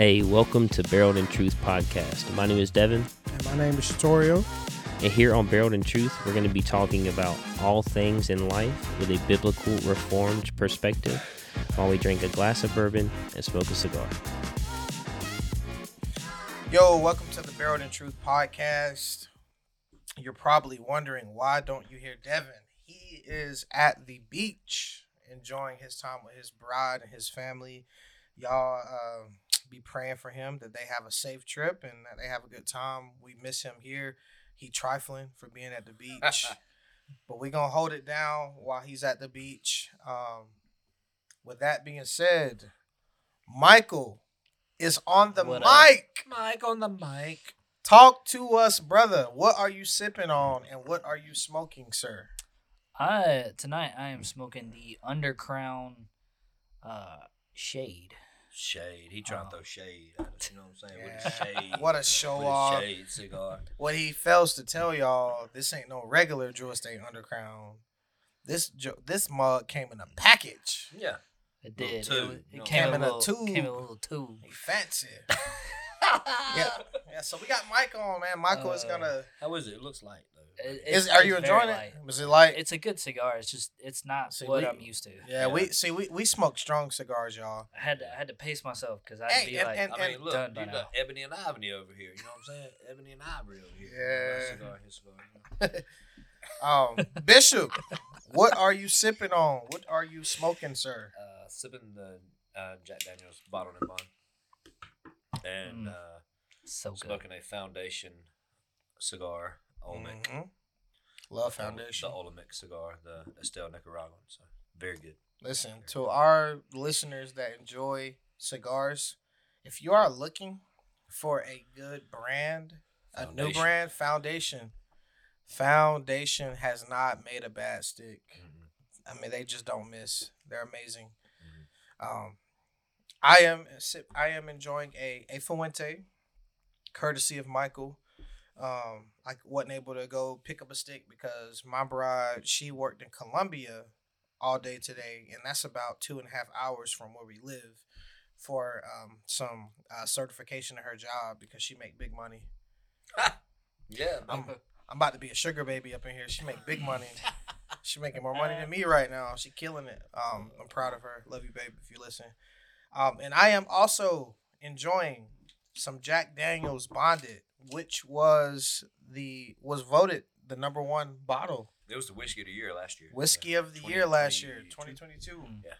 Hey, welcome to Barreled in Truth podcast. My name is Devin, And my name is Shatorio. and here on Barreled in Truth, we're going to be talking about all things in life with a biblical, reformed perspective while we drink a glass of bourbon and smoke a cigar. Yo, welcome to the Barreled in Truth podcast. You're probably wondering why don't you hear Devin? He is at the beach enjoying his time with his bride and his family. Y'all uh, be praying for him that they have a safe trip and that they have a good time. We miss him here. He trifling for being at the beach. but we're gonna hold it down while he's at the beach. Um, with that being said, Michael is on the What up? mic. Mike on the mic. Talk to us, brother. What are you sipping on and what are you smoking, sir? I tonight I am smoking the Undercrown uh shade. Shade. He trying Oh. to throw shade at us. You know what I'm saying? With Yeah. his shade. What a show with off. shade cigar. What he fails to tell y'all, this ain't no regular Drew Estate Undercrown. This this mug came in a package. Yeah. It did. It, tube, was- it you came, Came in in a a little, Came in a tube. little tube. He fancy. yeah, yeah. So we got Mike on, man. Michael is Uh, gonna. How is it? It looks light though. It- Is it's- are you it's enjoying light. it? Was it like? It's a good cigar. It's just it's not See, what we- I'm used to. yeah, we see we, we smoke strong cigars, y'all. I had to I had to pace myself because I'd Hey, be and- like, and- I mean, look, done by now. got Ebony and Ivory over here. You know what I'm saying? Ebony and Ivory over here. Yeah. Cigar, his cigar. you know. Um, Bishop, what are you sipping on? What are you smoking, sir? Uh, sipping the uh, Jack Daniels bottle and bond, and Mm. uh, so good. smoking a Foundation cigar, Olmec. Mhm. Love Foundation. The Olmec cigar, the Estelí Nicaraguan. So very good. Listen, to our listeners that enjoy cigars, if you are looking for a good brand, a new brand, Foundation. Foundation has not made a bad stick. Mhm. I mean, they just don't miss. They're amazing. Mhm. Um, I am I am enjoying a a Fuente, courtesy of Michael. Um, I wasn't able to go pick up a stick because my bride she worked in Columbia all day today, and that's about two and a half hours from where we live for um some uh, certification of her job because she make big money. Yeah, I'm. I'm about to be a sugar baby up in here. She make big money. She making more money than me right now. She killing it. Um, I'm proud of her. Love you, babe, if you listen. Um, and I am also enjoying some Jack Daniels Bonded, which was the was voted the number one bottle It was the whiskey of the year last year. whiskey Yeah. of the year last year, 2022. 2022. Mm. Yeah.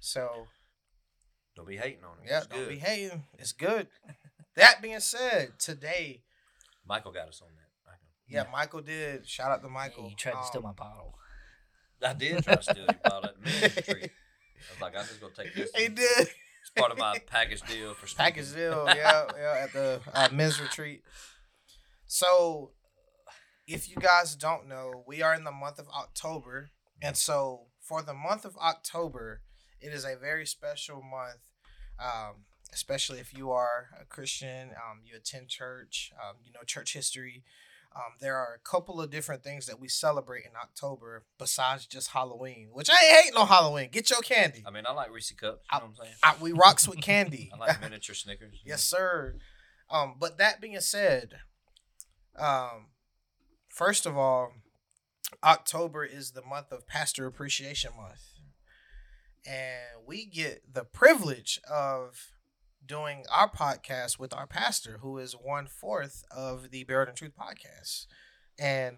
So Don't be hating on it. yeah, It's don't good. be hating. It's good. that being said, today, Michael got us on that. I know. yeah, Michael did. Shout out to Michael. Hey, you tried to steal Um, my bottle. I did try to steal your bottle at the Men's I was like, I'm just gonna take this. He did. It's part of my package deal for smoking. Package deal, yeah, yeah, at the uh, men's retreat. So, if you guys don't know, we are in the month of October, and so for the month of October, it is a very special month. Um, especially if you are a Christian, um, you attend church, um, you know church history. Um, there are a couple of different things that we celebrate in October besides just Halloween, which I ain't hating on Halloween. Get your candy. I mean, I like Reese cups. You know what I'm saying? I, we rocks with candy. I like miniature Snickers. Yes, sir. Um, but that being said, um, first of all, October is the month of Pastor Appreciation Month, and we get the privilege of doing our podcast with our pastor, who is one fourth of the Barreled in Truth podcast, and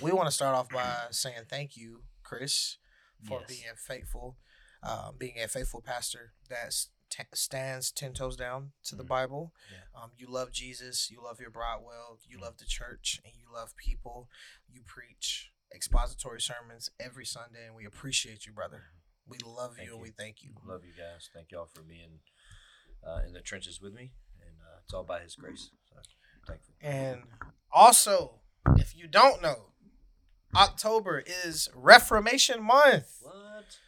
we want to start off by saying thank you, Chris, for Yes. being faithful, uh, being a faithful pastor that st- stands ten toes down to the Mhm. Bible. Yeah. Um, you love Jesus, you love your bride well, you love the church, and you love people. You preach expository sermons every Sunday, and we appreciate you, brother. We love you Thank and we thank you. Love you guys. Thank y'all for being uh, in the trenches with me, and uh, it's all by His grace. So thankful. And also, if you don't know, October is Reformation Month. What?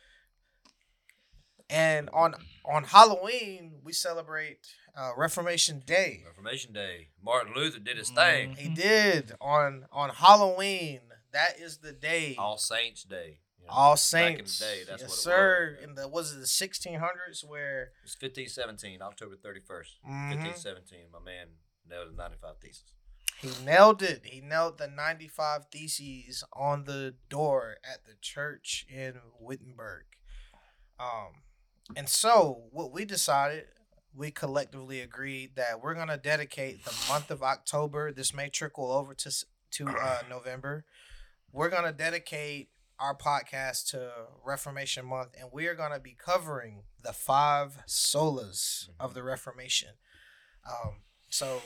And on on Halloween, we celebrate uh, Reformation Day. Reformation Day. Martin Luther did his thing. He did on on Halloween. That is the day. All Saints Day. You know, All in the Saints. day, that's yes, what it sir. was. In the was it the 1600s where It's 1517, October 31st, Mhm. 1517. My man nailed the 95 thesis. he nailed it. He nailed the 95 theses on the door at the church in Wittenberg. Um, and so what we decided, we collectively agreed that we're gonna dedicate the month of October. This may trickle over to to uh, November. We're gonna dedicate our podcast to Reformation Month, and we are gonna be covering the five solas of the Reformation. Um, so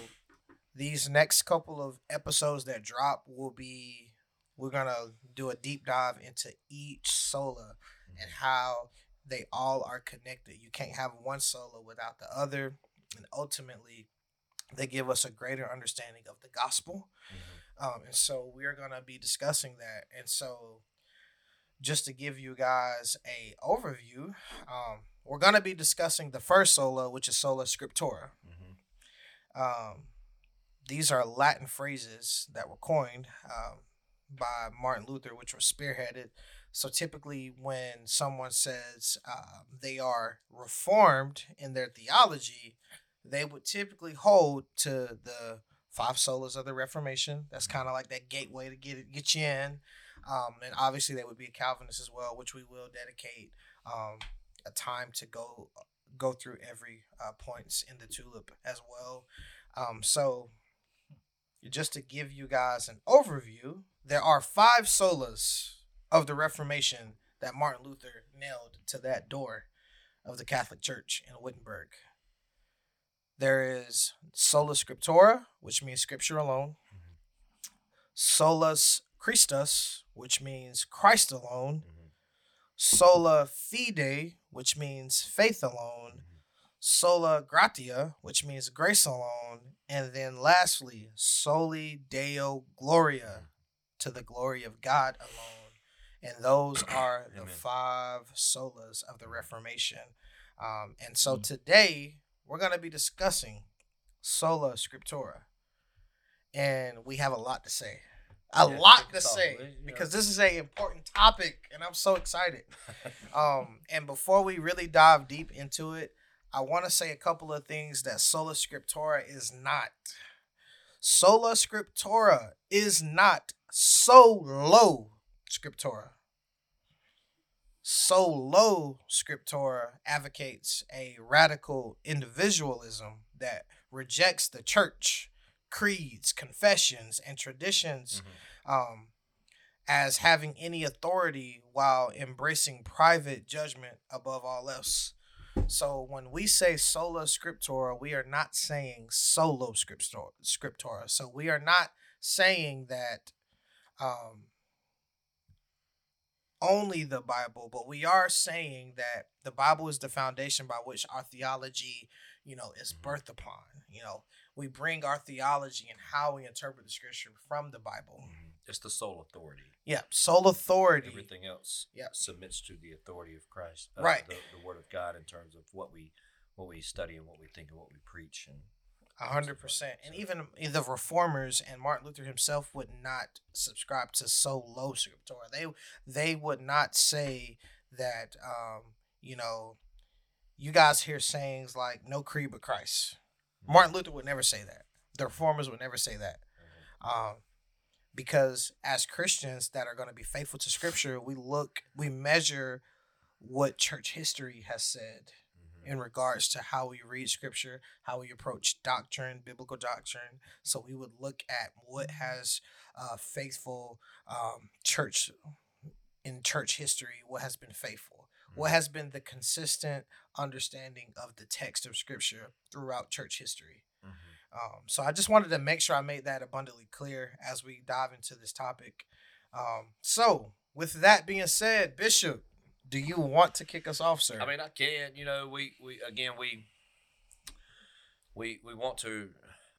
these next couple of episodes that drop will be we're gonna do a deep dive into each sola and how they all are connected. You can't have one sola without the other, and ultimately, they give us a greater understanding of the gospel. Um, and so we're gonna be discussing that. And so, just to give you guys a overview, um, we're gonna be discussing the first sola, which is sola scriptura. Mm-hmm. Um, these are Latin phrases that were coined um, by Martin Luther, which were spearheaded. So typically, when someone says um, they are reformed in their theology, they would typically hold to the five solas of the Reformation. That's kind of like that gateway to get it, get you in. Um, and obviously, they would be a Calvinist as well, which we will dedicate um, a time to go go through every uh, points in the tulip as well. Um, so, just to give you guys an overview, there are five solas of the Reformation that Martin Luther nailed to that door of the Catholic Church in Wittenberg. There is sola scriptura, which means scripture alone. Solus Christus, which means Christ alone. Mhm. Sola fide, which means faith alone. Sola gratia, which means grace alone. And then lastly, soli deo gloria, to the glory of God alone. And those are the Amen. five solas of the Reformation. Um, and so today we're going to be discussing sola scriptura. And we have a lot to say. A Yeah, lot to say because this is a important topic and I'm so excited. Um, and before we really dive deep into it, I want to say a couple of things that Sola Scriptura is not. Sola Scriptura is not solo Scriptura. Solo Scriptura advocates a radical individualism that rejects the church, creeds, confessions, and traditions um, as having any authority while embracing private judgment above all else. So when we say sola scriptura, we are not saying solo scriptura. scriptura. So we are not saying that um, only the Bible, but we are saying that the Bible is the foundation by which our theology, you know, is Mhm. birthed upon. You know, we bring our theology and how we interpret the scripture from the Bible. Mhm. It's the sole authority. Yeah, sole authority. Everything else Yeah. submits to the authority of Christ, uh, Right. The, the Word of God in terms of what we what we study and what we think and what we preach. And A hundred percent. And even the reformers and Martin Luther himself would not subscribe to solo scriptura. They they would not say that um, you know, you guys hear sayings like no creed but Christ. Martin Luther would never say that. The reformers would never say that. Um, because as Christians that are going to be faithful to scripture, we look, we measure what church history has said Mhm. in regards to how we read scripture, how we approach doctrine, biblical doctrine. So we would look at what has uh, faithful um, church in church history, what has been faithful, what has been the consistent understanding of the text of scripture throughout church history. Mhm. Um, so I just wanted to make sure I made that abundantly clear as we dive into this topic. Um, so with that being said, Bishop, do you want to kick us off, sir? I mean, I can. You know, we we again we we we want to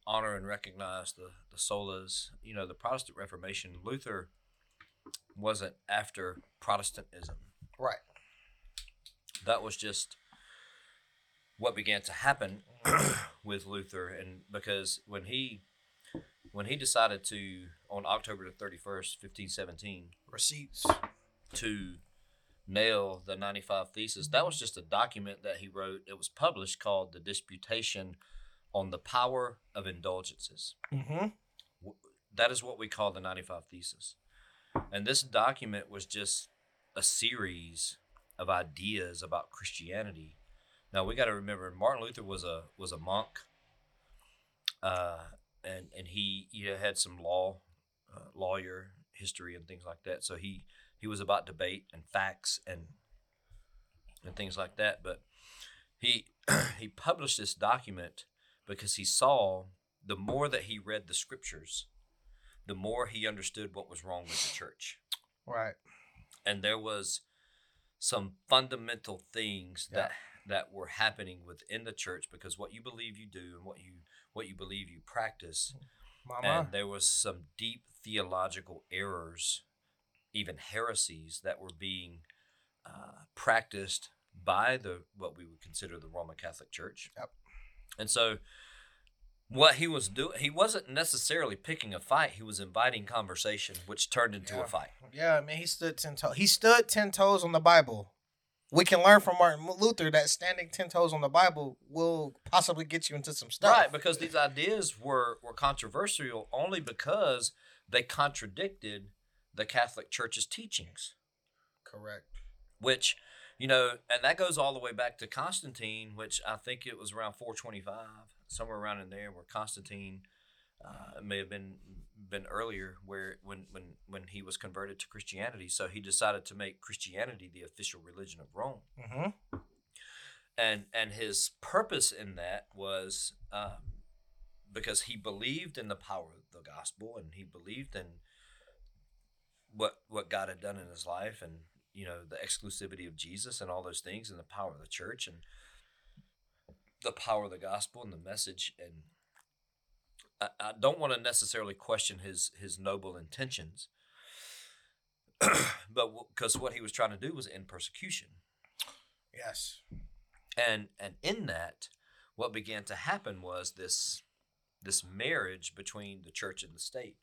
honor and recognize the the solas. You know, the Protestant Reformation. Luther wasn't after Protestantism. right. That was just what began to happen with Luther, and because when he when he decided to on October the thirty first, fifteen seventeen, Receipts. to nail the 95 Thesis. That was just a document that he wrote. It was published called The Disputation on the Power of Indulgences. Mm-hmm. That is what we call the 95 Thesis. And this document was just a series of ideas about Christianity. Now we got to remember Martin Luther was a was a monk, uh, and and he you know, had some law, uh, lawyer history and things like that. So he he was about debate and facts and and things like that. But he he published this document because he saw the more that he read the scriptures, the more he understood what was wrong with the church. Right. And there was some fundamental things Yeah. that that were happening within the church because what you believe you do and what you what you believe you practice Mama. and there was some deep theological errors, even heresies that were being uh, practiced by the what we would consider the Roman Catholic Church. Yep. And so, what he was doing, he wasn't necessarily picking a fight; he was inviting conversation, which turned into Yeah. a fight. Yeah, man, he stood ten toes. He stood ten toes on the Bible. We can learn from Martin Luther that standing ten toes on the Bible will possibly get you into some stuff. Right, because these ideas were were controversial only because they contradicted the Catholic Church's teachings. Correct. which you know and that goes all the way back to constantine which i think it was around 425 somewhere around in there where constantine uh, it may have been been earlier where when when when he was converted to christianity so he decided to make christianity the official religion of rome Mm-hmm. and and his purpose in that was um, because he believed in the power of the gospel and he believed in what what God had done in his life and you know the exclusivity of Jesus and all those things and the power of the church and the power of the gospel and the message and I, I don't want to necessarily question his his noble intentions but because what he was trying to do was end persecution. Yes. and and in that what began to happen was this this marriage between the church and the state.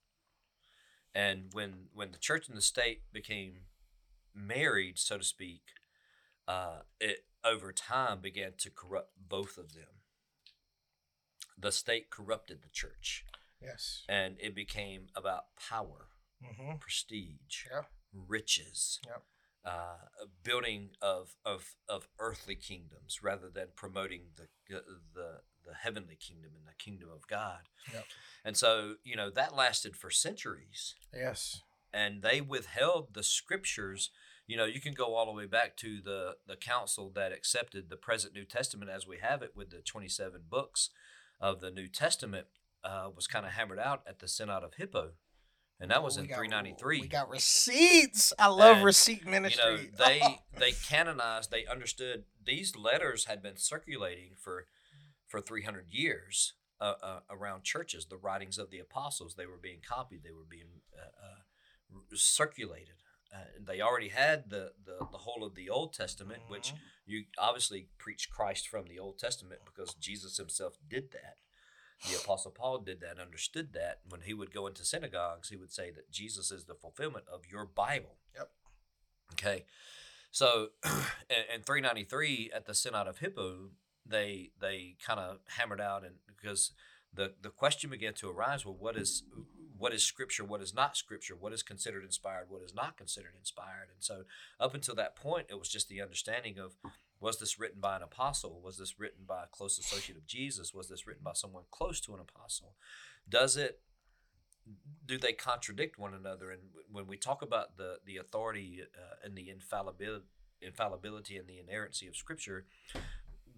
And when when the church and the state became married so to speak uh, it over time began to corrupt both of them the state corrupted the church Yes. and it became about power Mm-hmm. prestige Yeah. riches, Yep. uh, a building of, of of earthly kingdoms rather than promoting the the the heavenly kingdom and the kingdom of God. Yep. And so you know that lasted for centuries, Yes. and they withheld the scriptures. You know, you can go all the way back to the the council that accepted the present New Testament as we have it, with the twenty seven books of the New Testament, uh, was kind of hammered out at the Synod of Hippo, and that was We in got- three ninety three. We got receipts. I love And, receipt you know they they canonized they understood these letters had been circulating for for 300 years uh, uh, around churches the writings of the apostles they were being copied they were being uh, uh, circulated uh, they already had the, the the whole of the old testament which Mhm. you obviously preach christ from the old testament because jesus himself did that the apostle paul did that understood that when he would go into synagogues he would say that jesus is the fulfillment of your bible Yep. Okay, so in, in 393 at the Synod of Hippo, they they kind of hammered out and because the the question began to arise, well, what is what is scripture, what is not scripture, what is considered inspired, what is not considered inspired, and so up until that point, it was just the understanding of was this written by an apostle, was this written by a close associate of Jesus, was this written by someone close to an apostle, does it do they contradict one another? And when we talk about the the authority uh, and the infallibility, infallibility and the inerrancy of Scripture,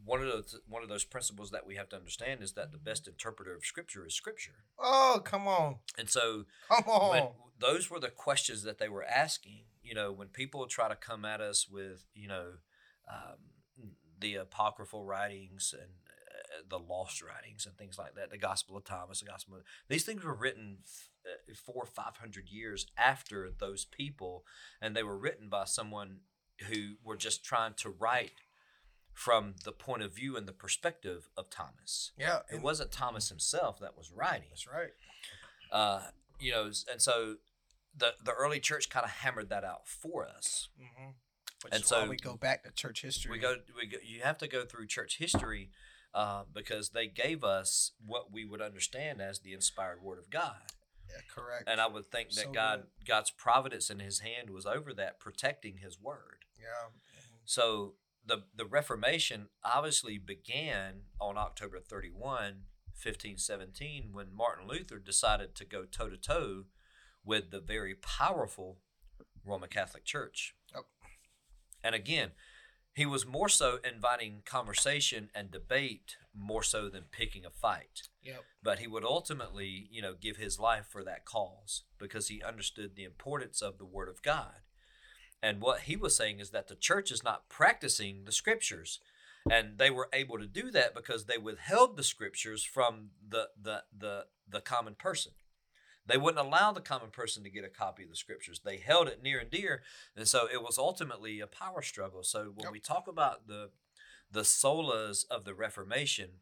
one of those one of those principles that we have to understand is that the best interpreter of Scripture is Scripture. Oh, come on. And so, Come on. those were the questions that they were asking, you know, when people try to come at us with, you know, um, the apocryphal writings and uh, the lost writings and things like that, the Gospel of Thomas, the Gospel of these things were written uh, four or five hundred years after those people, and they were written by someone who were just trying to write from the point of view and the perspective of Thomas. yeah. It wasn't Thomas himself that was writing That's right. uh, you know, and so the the early church kind of hammered that out for us. hmm Which And is why so we go back to church history. we go we go, you have to go through church history uh, because they gave us what we would understand as the inspired word of God. Yeah, correct. And I would think that So God God's providence and his hand was over that protecting his word. yeah. So the the Reformation obviously began on October 31, 1517 when Martin Luther decided to go toe to toe with the very powerful Roman Catholic Church. Yep. And again, he was more so inviting conversation and debate more so than picking a fight Yep. but he would ultimately, you know, give his life for that cause because he understood the importance of the Word of God. And what he was saying is that the church is not practicing the scriptures. And they were able to do that because they withheld the scriptures from the the the, the common person. They wouldn't allow the common person to get a copy of the scriptures. They held it near and dear. And so it was ultimately a power struggle. So when Yep. we talk about the the solas of the Reformation,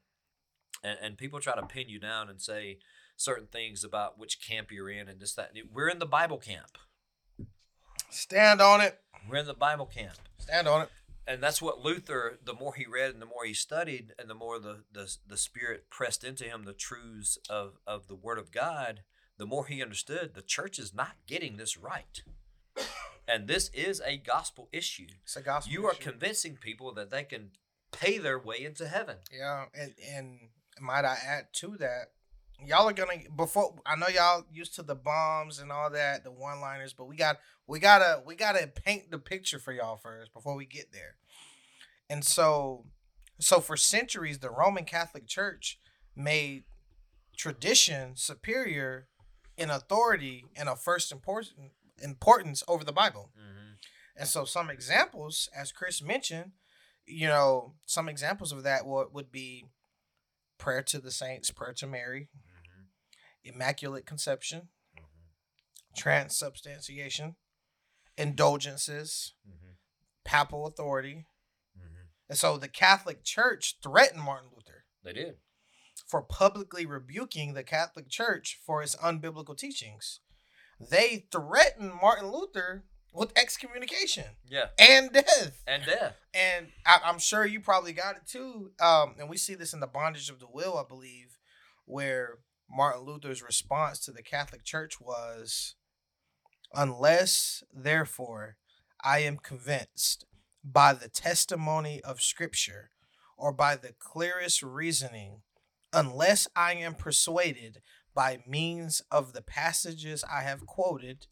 and, and people try to pin you down and say certain things about which camp you're in and this that we're in the bible camp Stand on it. we're in the bible camp Stand on it. and that's what luther the more he read and the more he studied and the more the the, the spirit pressed into him the truths of of the word of god the more he understood the church is not getting this right and this is a gospel issue It's a gospel. you are issue. convincing people that they can pay their way into heaven Yeah, and and might I add to that, y'all are gonna before I know y'all used to the bombs and all that, the one liners, but we got we gotta we gotta paint the picture for y'all first before we get there. And so so for centuries the Roman Catholic Church made tradition superior in authority and a first important importance over the Bible. mm-hmm. And so some examples, as Chris mentioned, you know, some examples of that would, would be prayer to the saints, prayer to Mary. Immaculate conception, transubstantiation, indulgences, Mm-hmm. papal authority. Mm-hmm. And so the Catholic Church threatened Martin Luther they did for publicly rebuking the Catholic Church for its unbiblical teachings. They threatened Martin Luther with excommunication yeah and death. and death and I, I'm sure you probably got it too. Um, and we see this in the bondage of the will, I believe, where Martin Luther's response to the Catholic Church was, "Unless, therefore, I am convinced by the testimony of Scripture, or by the clearest reasoning, unless I am persuaded by means of the passages I have quoted."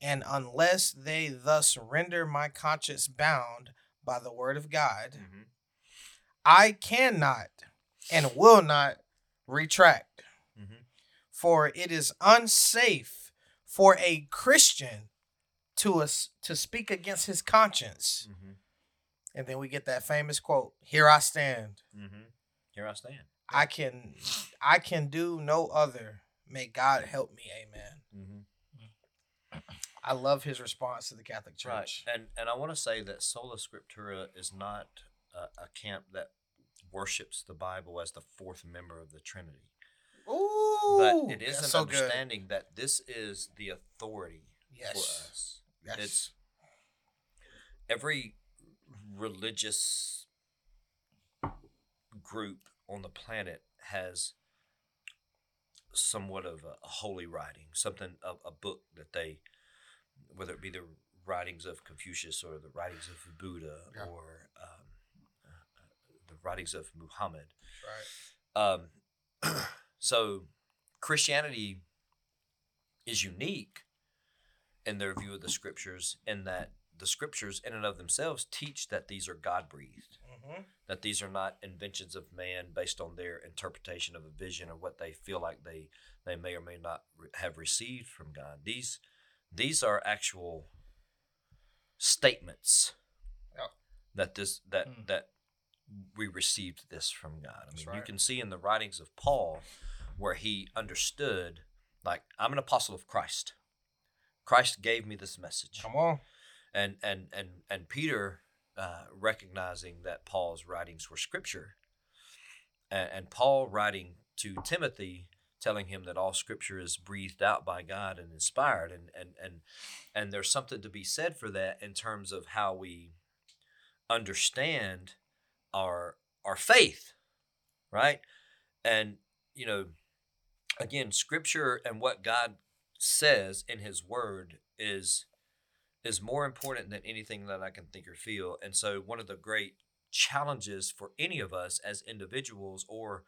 And unless they thus render my conscience bound by the word of God, mm-hmm. I cannot and will not retract. For it is unsafe for a Christian to us to speak against his conscience. Mm-hmm. And then we get that famous quote, "Here I stand. Mm-hmm. Here I stand. I can I can do no other. May God help me. Amen." Mm-hmm. I love his response to the Catholic Church. Right, and and I want to say that sola scriptura is not a, a camp that worships the Bible as the fourth member of the Trinity, Ooh, but it is an so good. understanding that this is the authority for us. Yes. It's every religious group on the planet has somewhat of a, holy writing, something of a book that they, whether it be the writings of Confucius or the writings of Buddha Yeah. or um, uh, the writings of Muhammad. right. Um, so Christianity is unique in their view of the scriptures in that the scriptures in and of themselves teach that these are God breathed, hmm that these are not inventions of man based on their interpretation of a vision or what they feel like they they may or may not re- have received from God. These these are actual statements Yep. that this that Hmm. that we received this from God. I mean, you can see in the writings of Paul where he understood, like, I'm an apostle of Christ. Christ gave me this message, Come on. and and and and Peter, uh, recognizing that Paul's writings were scripture, and, and Paul writing to Timothy, telling him that all scripture is breathed out by God and inspired, and and and and there's something to be said for that in terms of how we understand our our faith, right? And you know, again, scripture and what God says in his word is is more important than anything that I can think or feel. And so one of the great challenges for any of us as individuals or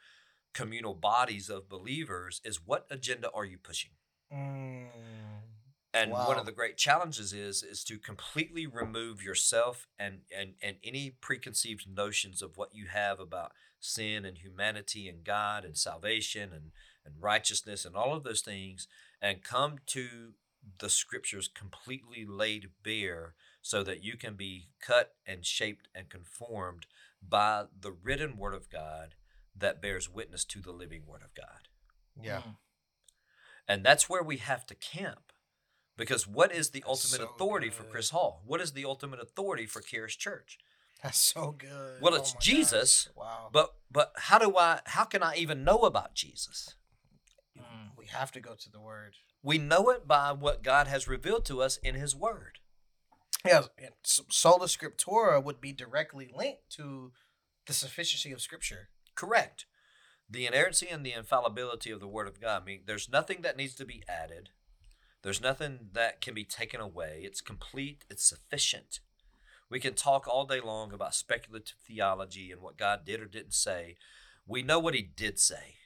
communal bodies of believers is what agenda are you pushing? Mm. And one of the great challenges is is to completely remove yourself and and and any preconceived notions of what you have about sin and humanity and God and salvation and and righteousness and all of those things and come to the scriptures completely laid bare so that you can be cut and shaped and conformed by the written word of God that bears witness to the living word of God. Yeah. Mm. And that's where we have to camp. Because what is the That's ultimate so authority for. Chris Hall? What is the ultimate authority for Charis Church? That's so good. Well, Oh it's gosh. Jesus, Wow. But but how do I how can I even know about Jesus? Mm. we have to go to the word. We know it by what God has revealed to us in his word. Yeah, and sola scriptura would be directly linked to the sufficiency of scripture. Correct. The inerrancy and the infallibility of the word of God. I mean, there's nothing that needs to be added. There's nothing that can be taken away. It's complete, it's sufficient. We can talk all day long about speculative theology and what God did or didn't say. We know what he did say.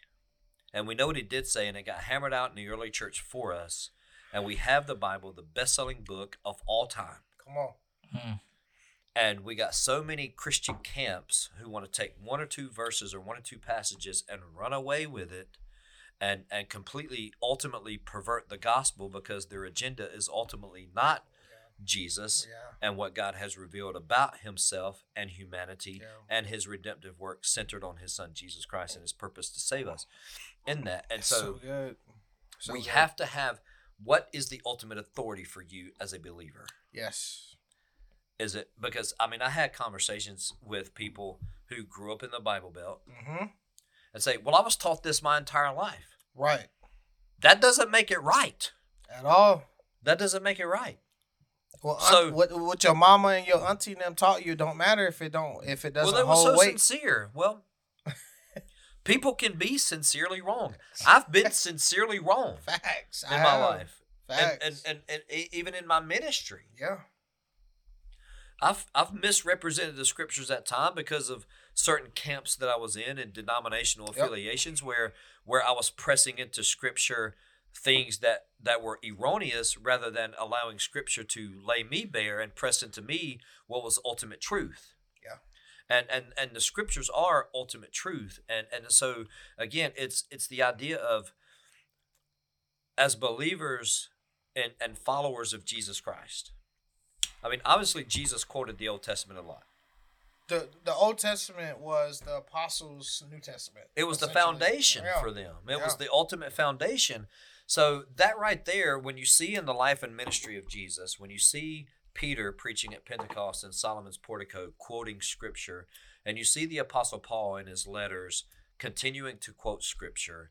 And we know what he did say, and it got hammered out in the early church for us. And we have the Bible, the best selling book of all time. Come on. Mm. And we got so many Christian camps who want to take one or two verses or one or two passages and run away with it and, and completely ultimately pervert the gospel because their agenda is ultimately not Jesus Yeah. and what God has revealed about himself and humanity Yeah. and his redemptive work centered on his son Jesus Christ and his purpose to save us in that. And so, good. So we good. have to have what is the ultimate authority for you as a believer? Yes. Is it because I mean I had conversations with people who grew up in the Bible Belt Mm-hmm. and say, "Well, I was taught this my entire life." Right. That doesn't make it right. At all. That doesn't make it right. Well, So- so what what your mama and your auntie and them taught you don't matter if it don't if it doesn't well, they were hold so weight. sincere. Well, people can be sincerely wrong. I've been sincerely wrong Facts. in I my have. life, and, Facts. and, and and e- even in my ministry. yeah. I've I've misrepresented the scriptures at time because of certain camps that I was in and denominational Yep. affiliations where where I was pressing into scripture things that that were erroneous rather than allowing scripture to lay me bare and press into me what was ultimate truth. Yeah. And and and the scriptures are ultimate truth and and so again it's it's the idea of as believers and and followers of Jesus Christ. I mean, obviously, Jesus quoted the Old Testament a lot. The the Old Testament was the apostles' New Testament. It was the foundation Yeah. for them. It was the ultimate foundation. So that right there, when you see in the life and ministry of Jesus, when you see Peter preaching at Pentecost in Solomon's portico, quoting scripture, and you see the Apostle Paul in his letters continuing to quote scripture,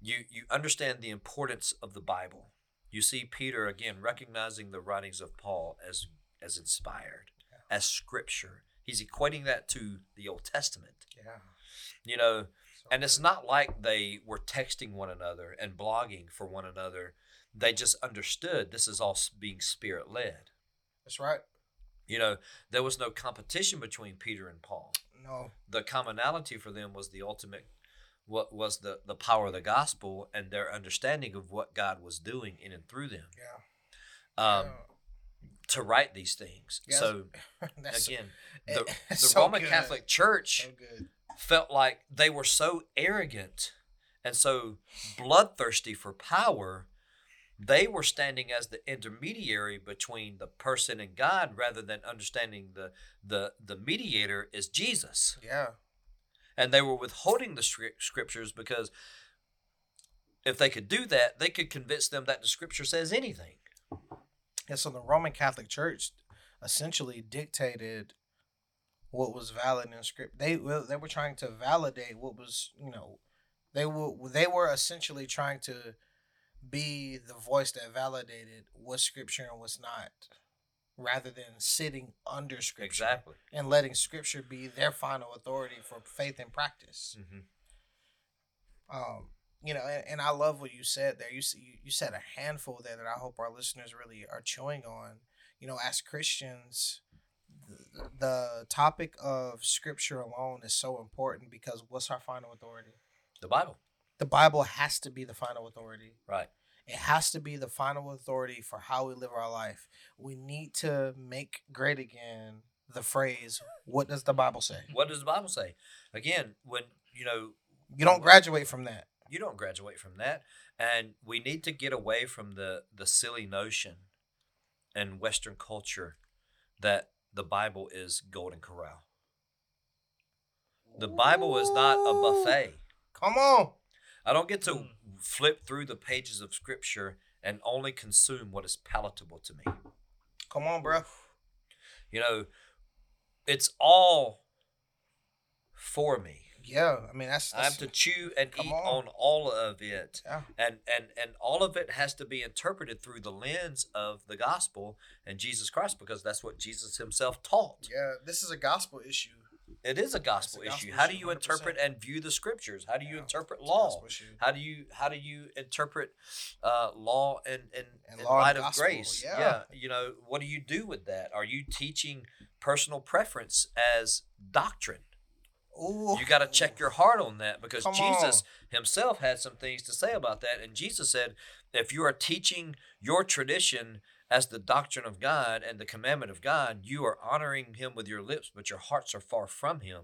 you you understand the importance of the Bible. You see Peter again recognizing the writings of Paul as as inspired, as scripture. He's equating that to the Old Testament. Yeah. You know, and it's not like they were texting one another and blogging for one another. They just understood this is all being spirit led. That's right. You know, there was no competition between Peter and Paul. No. The commonality for them was the ultimate what was the the power of the gospel and their understanding of what God was doing in and through them Yeah. um, to write these things. Yes. So again, the, the so Roman good. Catholic Church so felt like they were so arrogant and so bloodthirsty for power, they were standing as the intermediary between the person and God rather than understanding the the the mediator is Jesus. Yeah. And they were withholding the scriptures because if they could do that, they could convince them that the scripture says anything. Yeah. So the Roman Catholic Church essentially dictated what was valid in script. They they were trying to validate what was you know they were they were essentially trying to be the voice that validated what's scripture and what's not. rather than sitting under scripture Exactly. and letting scripture be their final authority for faith and practice. hmm Um, you know, and, and I love what you said there. You, you said a handful there that I hope our listeners really are chewing on. You know, as Christians, the, the topic of scripture alone is so important because what's our final authority? The Bible. The Bible has to be the final authority. Right. It has to be the final authority for how we live our life. We need to make great again the phrase, what does the Bible say? What does the Bible say? Again, when you know You don't graduate from that. You don't graduate from that, and we need to get away from the the silly notion in Western culture that the Bible is Golden Corral. The Bible is not a buffet. Come on. I don't get to hmm. flip through the pages of Scripture and only consume what is palatable to me. Come on, bro. You know, it's all for me. Yeah, I mean that's, I have to chew and eat on. on all of it. Yeah. And, and and all of it has to be interpreted through the lens of the gospel and Jesus Christ because that's what Jesus himself taught. yeah. This is a gospel issue. It is a gospel a issue. gospel How do you 100%. interpret and view the scriptures? How do you Yeah, interpret law? How do you how do you interpret uh, law And in law and light of gospel, grace? yeah. you know, what do you do with that? Are you teaching personal preference as doctrine? Ooh, You got to check your heart on that because Come Jesus himself had some things to say about that. And Jesus said, if you are teaching your tradition as the doctrine of God and the commandment of God, you are honoring him with your lips, but your hearts are far from him.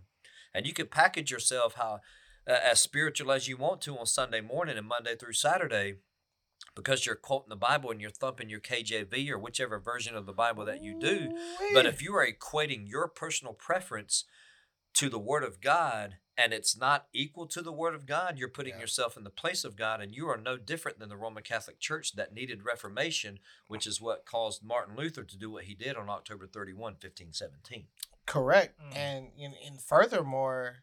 And you can package yourself how uh, as spiritual as you want to on Sunday morning and Monday through Saturday because you're quoting the Bible and you're thumping your KJV or whichever version of the Bible that you do. But if you are equating your personal preference to the Word of God and it's not equal to the Word of God, you're putting Yeah. yourself in the place of God and you are no different than the Roman Catholic Church that needed Reformation, which is what caused Martin Luther to do what he did on October 31, 1517. correct, Mm. and, and and furthermore,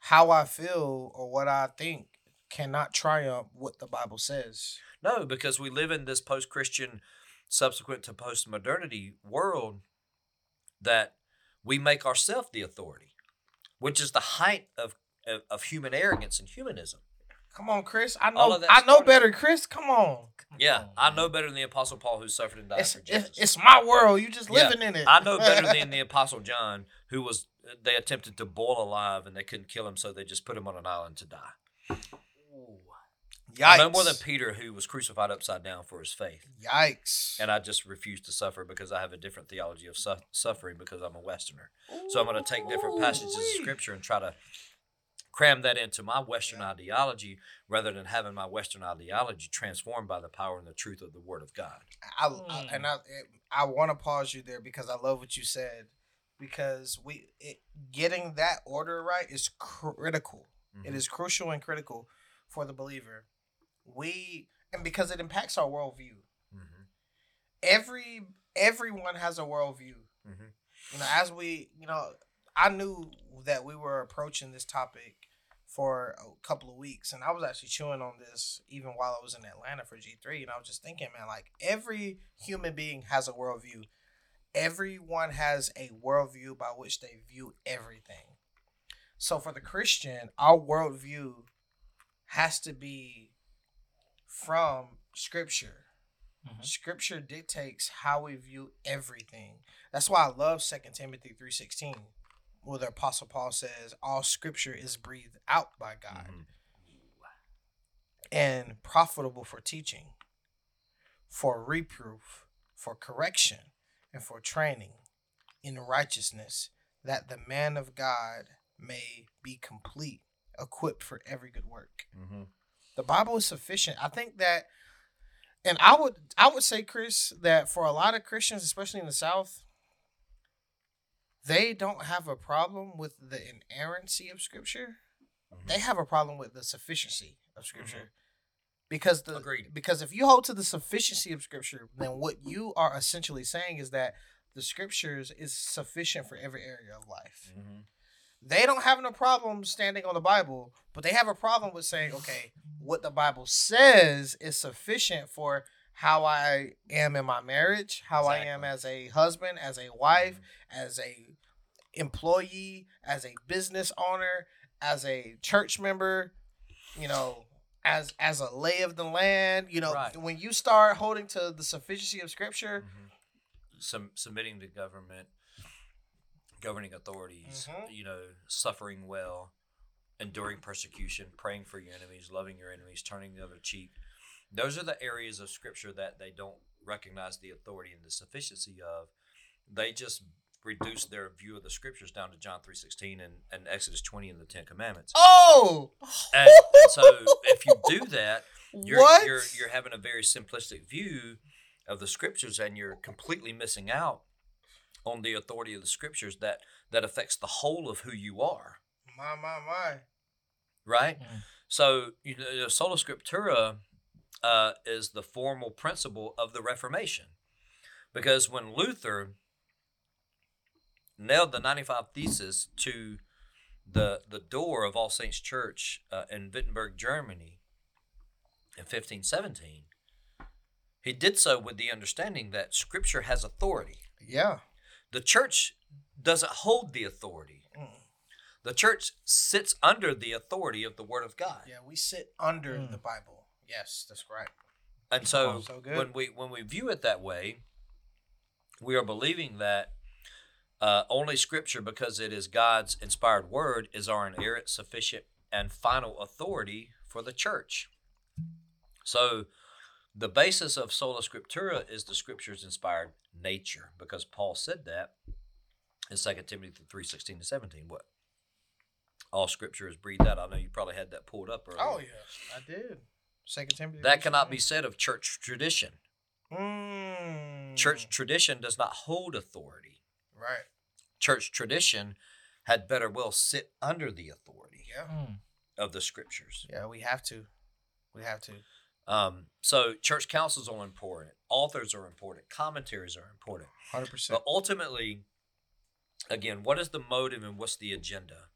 how I feel or what I think cannot triumph what the Bible says. No, because we live in this post Christian, subsequent to post modernity world that we make ourselves the authority, which is the height of, of, of human arrogance and humanism. Come on, Chris. I know. of that I know better, Chris. Come on. Yeah, Oh, I know better than the Apostle Paul who suffered and died It's, for Jesus. it's my world. You're just Yeah, living in it. I know better than the Apostle John, who was they attempted to boil alive and they couldn't kill him, so they just put him on an island to die. Ooh. Yikes. Know more than Peter, who was crucified upside down for his faith. Yikes. And I just refuse to suffer because I have a different theology of su- suffering because I'm a Westerner. So I'm going to take different passages of. Scripture and try to cram that into my Western Yeah. ideology rather than having my Western ideology transformed by the power and the truth of the Word of God. I, I and I I want to pause you there because I love what you said because we it, getting that order right is critical. It Mhm. is crucial and critical for the believer. We and because it impacts our worldview. Mhm. Every everyone has a worldview. Mhm. You know, as we you know, I knew that we were approaching this topic for a couple of weeks, and I was actually chewing on this even while I was in Atlanta for G three, and I was just thinking, man, like every human being has a worldview. Everyone has a worldview by which they view everything. So for the Christian, our worldview has to be from Scripture. Mhm. Scripture dictates how we view everything. That's why I love 2 Timothy 3.16, where the Apostle Paul says, all Scripture is breathed out by God Mhm. and profitable for teaching, for reproof, for correction, and for training in righteousness, that the man of God may be complete, equipped for every good work. Mhm. The Bible is sufficient. I think that, and I would I would say, Chris, that for a lot of Christians, especially in the South, they don't have a problem with the inerrancy of Scripture. Mhm. They have a problem with the sufficiency of Scripture. Because the Agreed. because if you hold to the sufficiency of Scripture, then what you are essentially saying is that the Scriptures is sufficient for every area of life Mhm. They don't have no problem standing on the Bible, but they have a problem with saying, okay, what the Bible says is sufficient for how I am in my marriage, how I am as a husband, as a wife, Mhm. as a employee, as a business owner, as a church member, you know, as as a lay of the land, you know, Right. when you start holding to the sufficiency of scripture, Mhm. Sum, submitting to government, governing authorities, Mhm. you know, suffering well, enduring persecution, praying for your enemies, loving your enemies, turning the other cheek. Those are the areas of scripture that they don't recognize the authority and the sufficiency of. They just reduce their view of the scriptures down to John 3.16 and, and Exodus 20 and the Ten Commandments. oh, And, and so if you do that, you're, what? you're you're having a very simplistic view of the scriptures and you're completely missing out on the authority of the scriptures that that affects the whole of who you are my my my. right Mm. so you know the sola scriptura uh, is the formal principle of the reformation because when luther nailed the 95 thesis to the the door of all saints church uh, in wittenberg germany in 1517 he did so with the understanding that scripture has authority Yeah. The church doesn't hold the authority Mm. the church sits under the authority of the word of god Yeah, we sit under Mm. the Bible. Yes, that's right. And so, Oh, so good. when we when we view it that way, we are believing that uh, only Scripture, because it is God's inspired word, is our inerrant, sufficient, and final authority for the church. So, the basis of sola scriptura is the Scripture's inspired nature, because Paul said that in 2 Timothy three sixteen to seventeen. What? All Scripture is breathed out. I know you probably had that pulled up earlier. Oh yeah, I did. Second Timothy. That cannot be said of church tradition. Mm. Church tradition does not hold authority. Right. Church tradition had better well sit under the authority Yeah. Mm. of the scriptures. Yeah, we have to. We have to. Um, so church councils are important, authors are important, commentaries are important. Hundred percent. But ultimately, again, what is the motive and what's the agenda?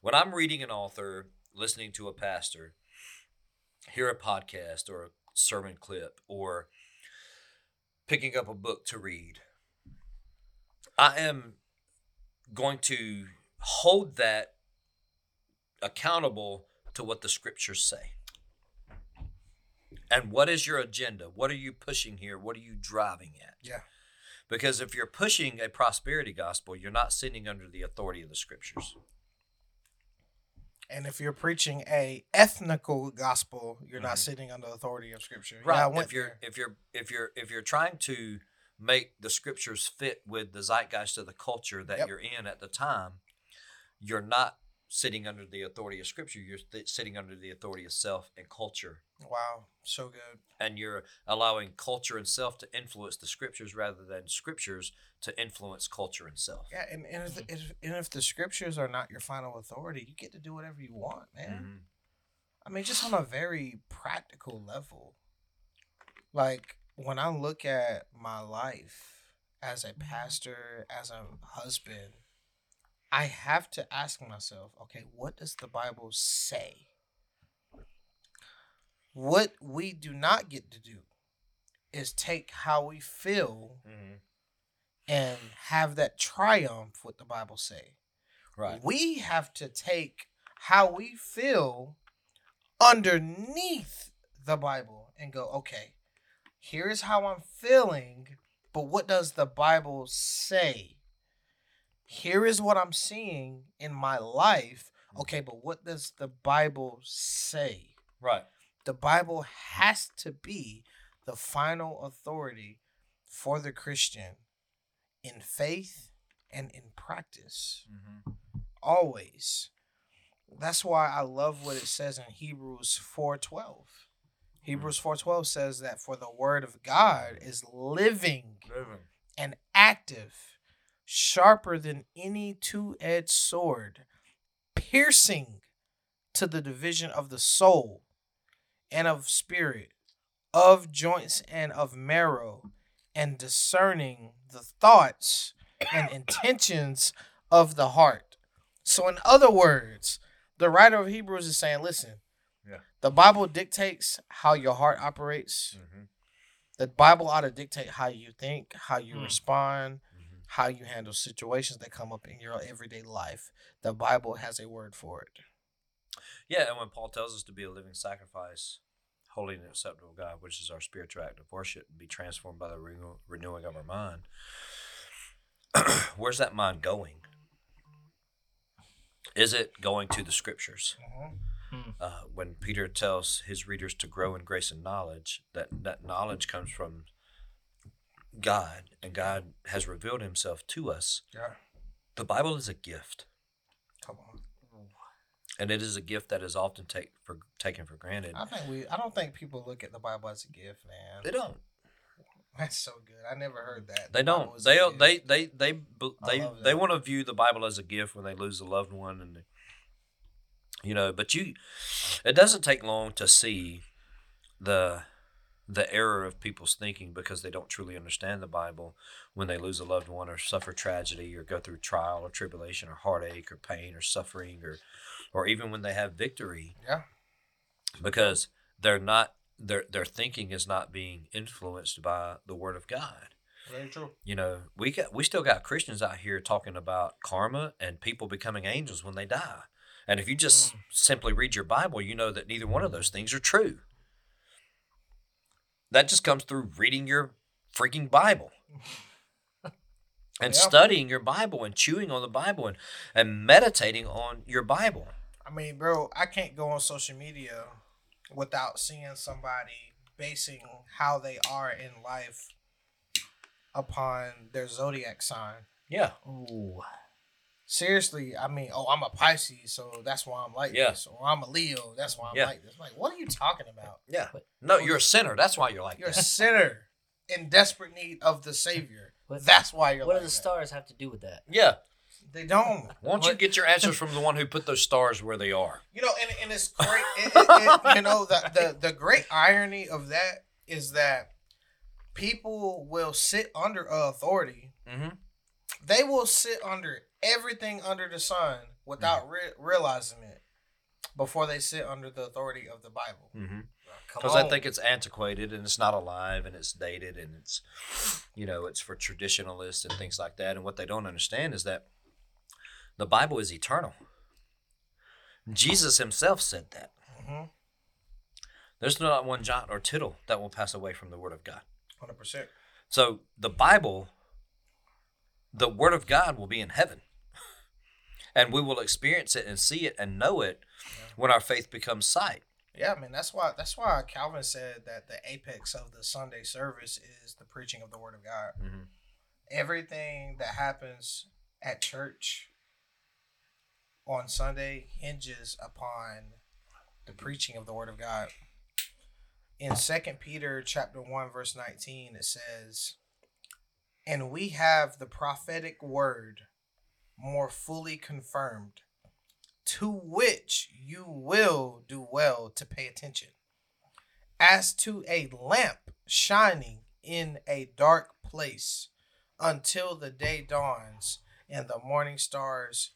When I'm reading an author, listening to a pastor, hear a podcast or a sermon clip, or picking up a book to read, I am going to hold that accountable to what the scriptures say. And what is your agenda? What are you pushing here? What are you driving at? Yeah. Because if you're pushing a prosperity gospel, you're not sitting under the authority of the scriptures. And if you're preaching a ethnical gospel, you're not Mhm. sitting under the authority of Scripture. Right. Yeah, if you're there. if you're if you're if you're trying to make the scriptures fit with the zeitgeist of the culture that Yep. you're in at the time, you're not sitting under the authority of scripture. You're th- sitting under the authority of self and culture. Wow, so good. And you're allowing culture and self to influence the scriptures rather than scriptures to influence culture and self. Yeah, and, and, if, if, and if the scriptures are not your final authority, you get to do whatever you want, man. Mhm. I mean, just on a very practical level. Like when I look at my life as a pastor, as a husband, I have to ask myself, okay, what does the Bible say? What we do not get to do is take how we feel Mhm. and have that triumph what the Bible say. Right. We have to take how we feel underneath the Bible and go, okay, here's how I'm feeling, but what does the Bible say? Here is what I'm seeing in my life. Okay, but what does the Bible say? Right. The Bible has to be the final authority for the Christian in faith and in practice Mhm. always. That's why I love what it says in Hebrews 4:12. Hebrews 4:12 says that for the word of God is living Living. and active, sharper than any two-edged sword, piercing to the division of the soul and of spirit, of joints and of marrow, and discerning the thoughts and intentions of the heart. So, in other words, the writer of Hebrews is saying, listen, Yeah. the Bible dictates how your heart operates. Mhm. the Bible ought to dictate how you think, how you Mm. respond, Mhm. how you handle situations that come up in your everyday life. The Bible has a word for it. Yeah, and when Paul tells us to be a living sacrifice, holy and acceptable God, which is our spiritual act of worship, and be transformed by the renew- renewing of our mind. Where's that mind going? Is it going to the scriptures? Uh, when Peter tells his readers to grow in grace and knowledge, that, that knowledge comes from God, and God has revealed himself to us. Yeah. The Bible is a gift, Come on. And it is a gift that is often take for, taken for granted. I think we. I don't think people look at the Bible as a gift, man. They don't. That's so good. I never heard that. They The don't. a They they they they they they want to view the Bible as a gift when they lose a loved one, and you know. But you, it doesn't take long to see the the error of people's thinking because they don't truly understand the Bible when they lose a loved one or suffer tragedy or go through trial or tribulation or heartache or pain or suffering or or even when they have victory Yeah. because they're not their their thinking is not being influenced by the word of God Very true. you know we got we still got christians out here talking about karma and people becoming angels when they die and if you just mm. simply read your bible you know that neither one of those things are true that just comes through reading your freaking bible and Yeah. studying your bible and chewing on the bible and, and meditating on your bible I mean, bro, I can't go on social media without seeing somebody basing how they are in life upon their zodiac sign. yeah Ooh. Seriously, I mean, oh, I'm a Pisces, so that's why I'm like Yeah. this, or I'm a Leo, that's why I'm Yeah. like this. Like, what are you talking about? yeah no you're a sinner that's why you're like You're a sinner in desperate need of the Savior. What- That's why you're What like do the that. stars have to do with that? yeah They don't. why don't you get your answers from the one who put those stars where they are You know, and, and it's great. It, it, it, you know, the, the the great irony of that is that people will sit under authority. mm-hmm. They will sit under everything under the sun without re- realizing it before they sit under the authority of the Bible. Mm-hmm. Because I think it's antiquated and it's not alive and it's dated and it's, you know, it's for traditionalists and things like that. And what they don't understand is that the Bible is eternal. Jesus himself said that. Mhm. There's not one jot or tittle that will pass away from the Word of God. 100%. So the Bible, the Word of God will be in heaven. And we will experience it and see it and know it when our faith becomes sight. Yeah, man, that's why that's why Calvin said that the apex of the Sunday service is the preaching of the word of God. Mhm. Everything that happens at church on Sunday hinges upon the preaching of the word of God. In Second Peter chapter 1 verse 19 it says, "And we have the prophetic word more fully confirmed, to which you will do well to pay attention, as to a lamp shining in a dark place until the day dawns and the morning stars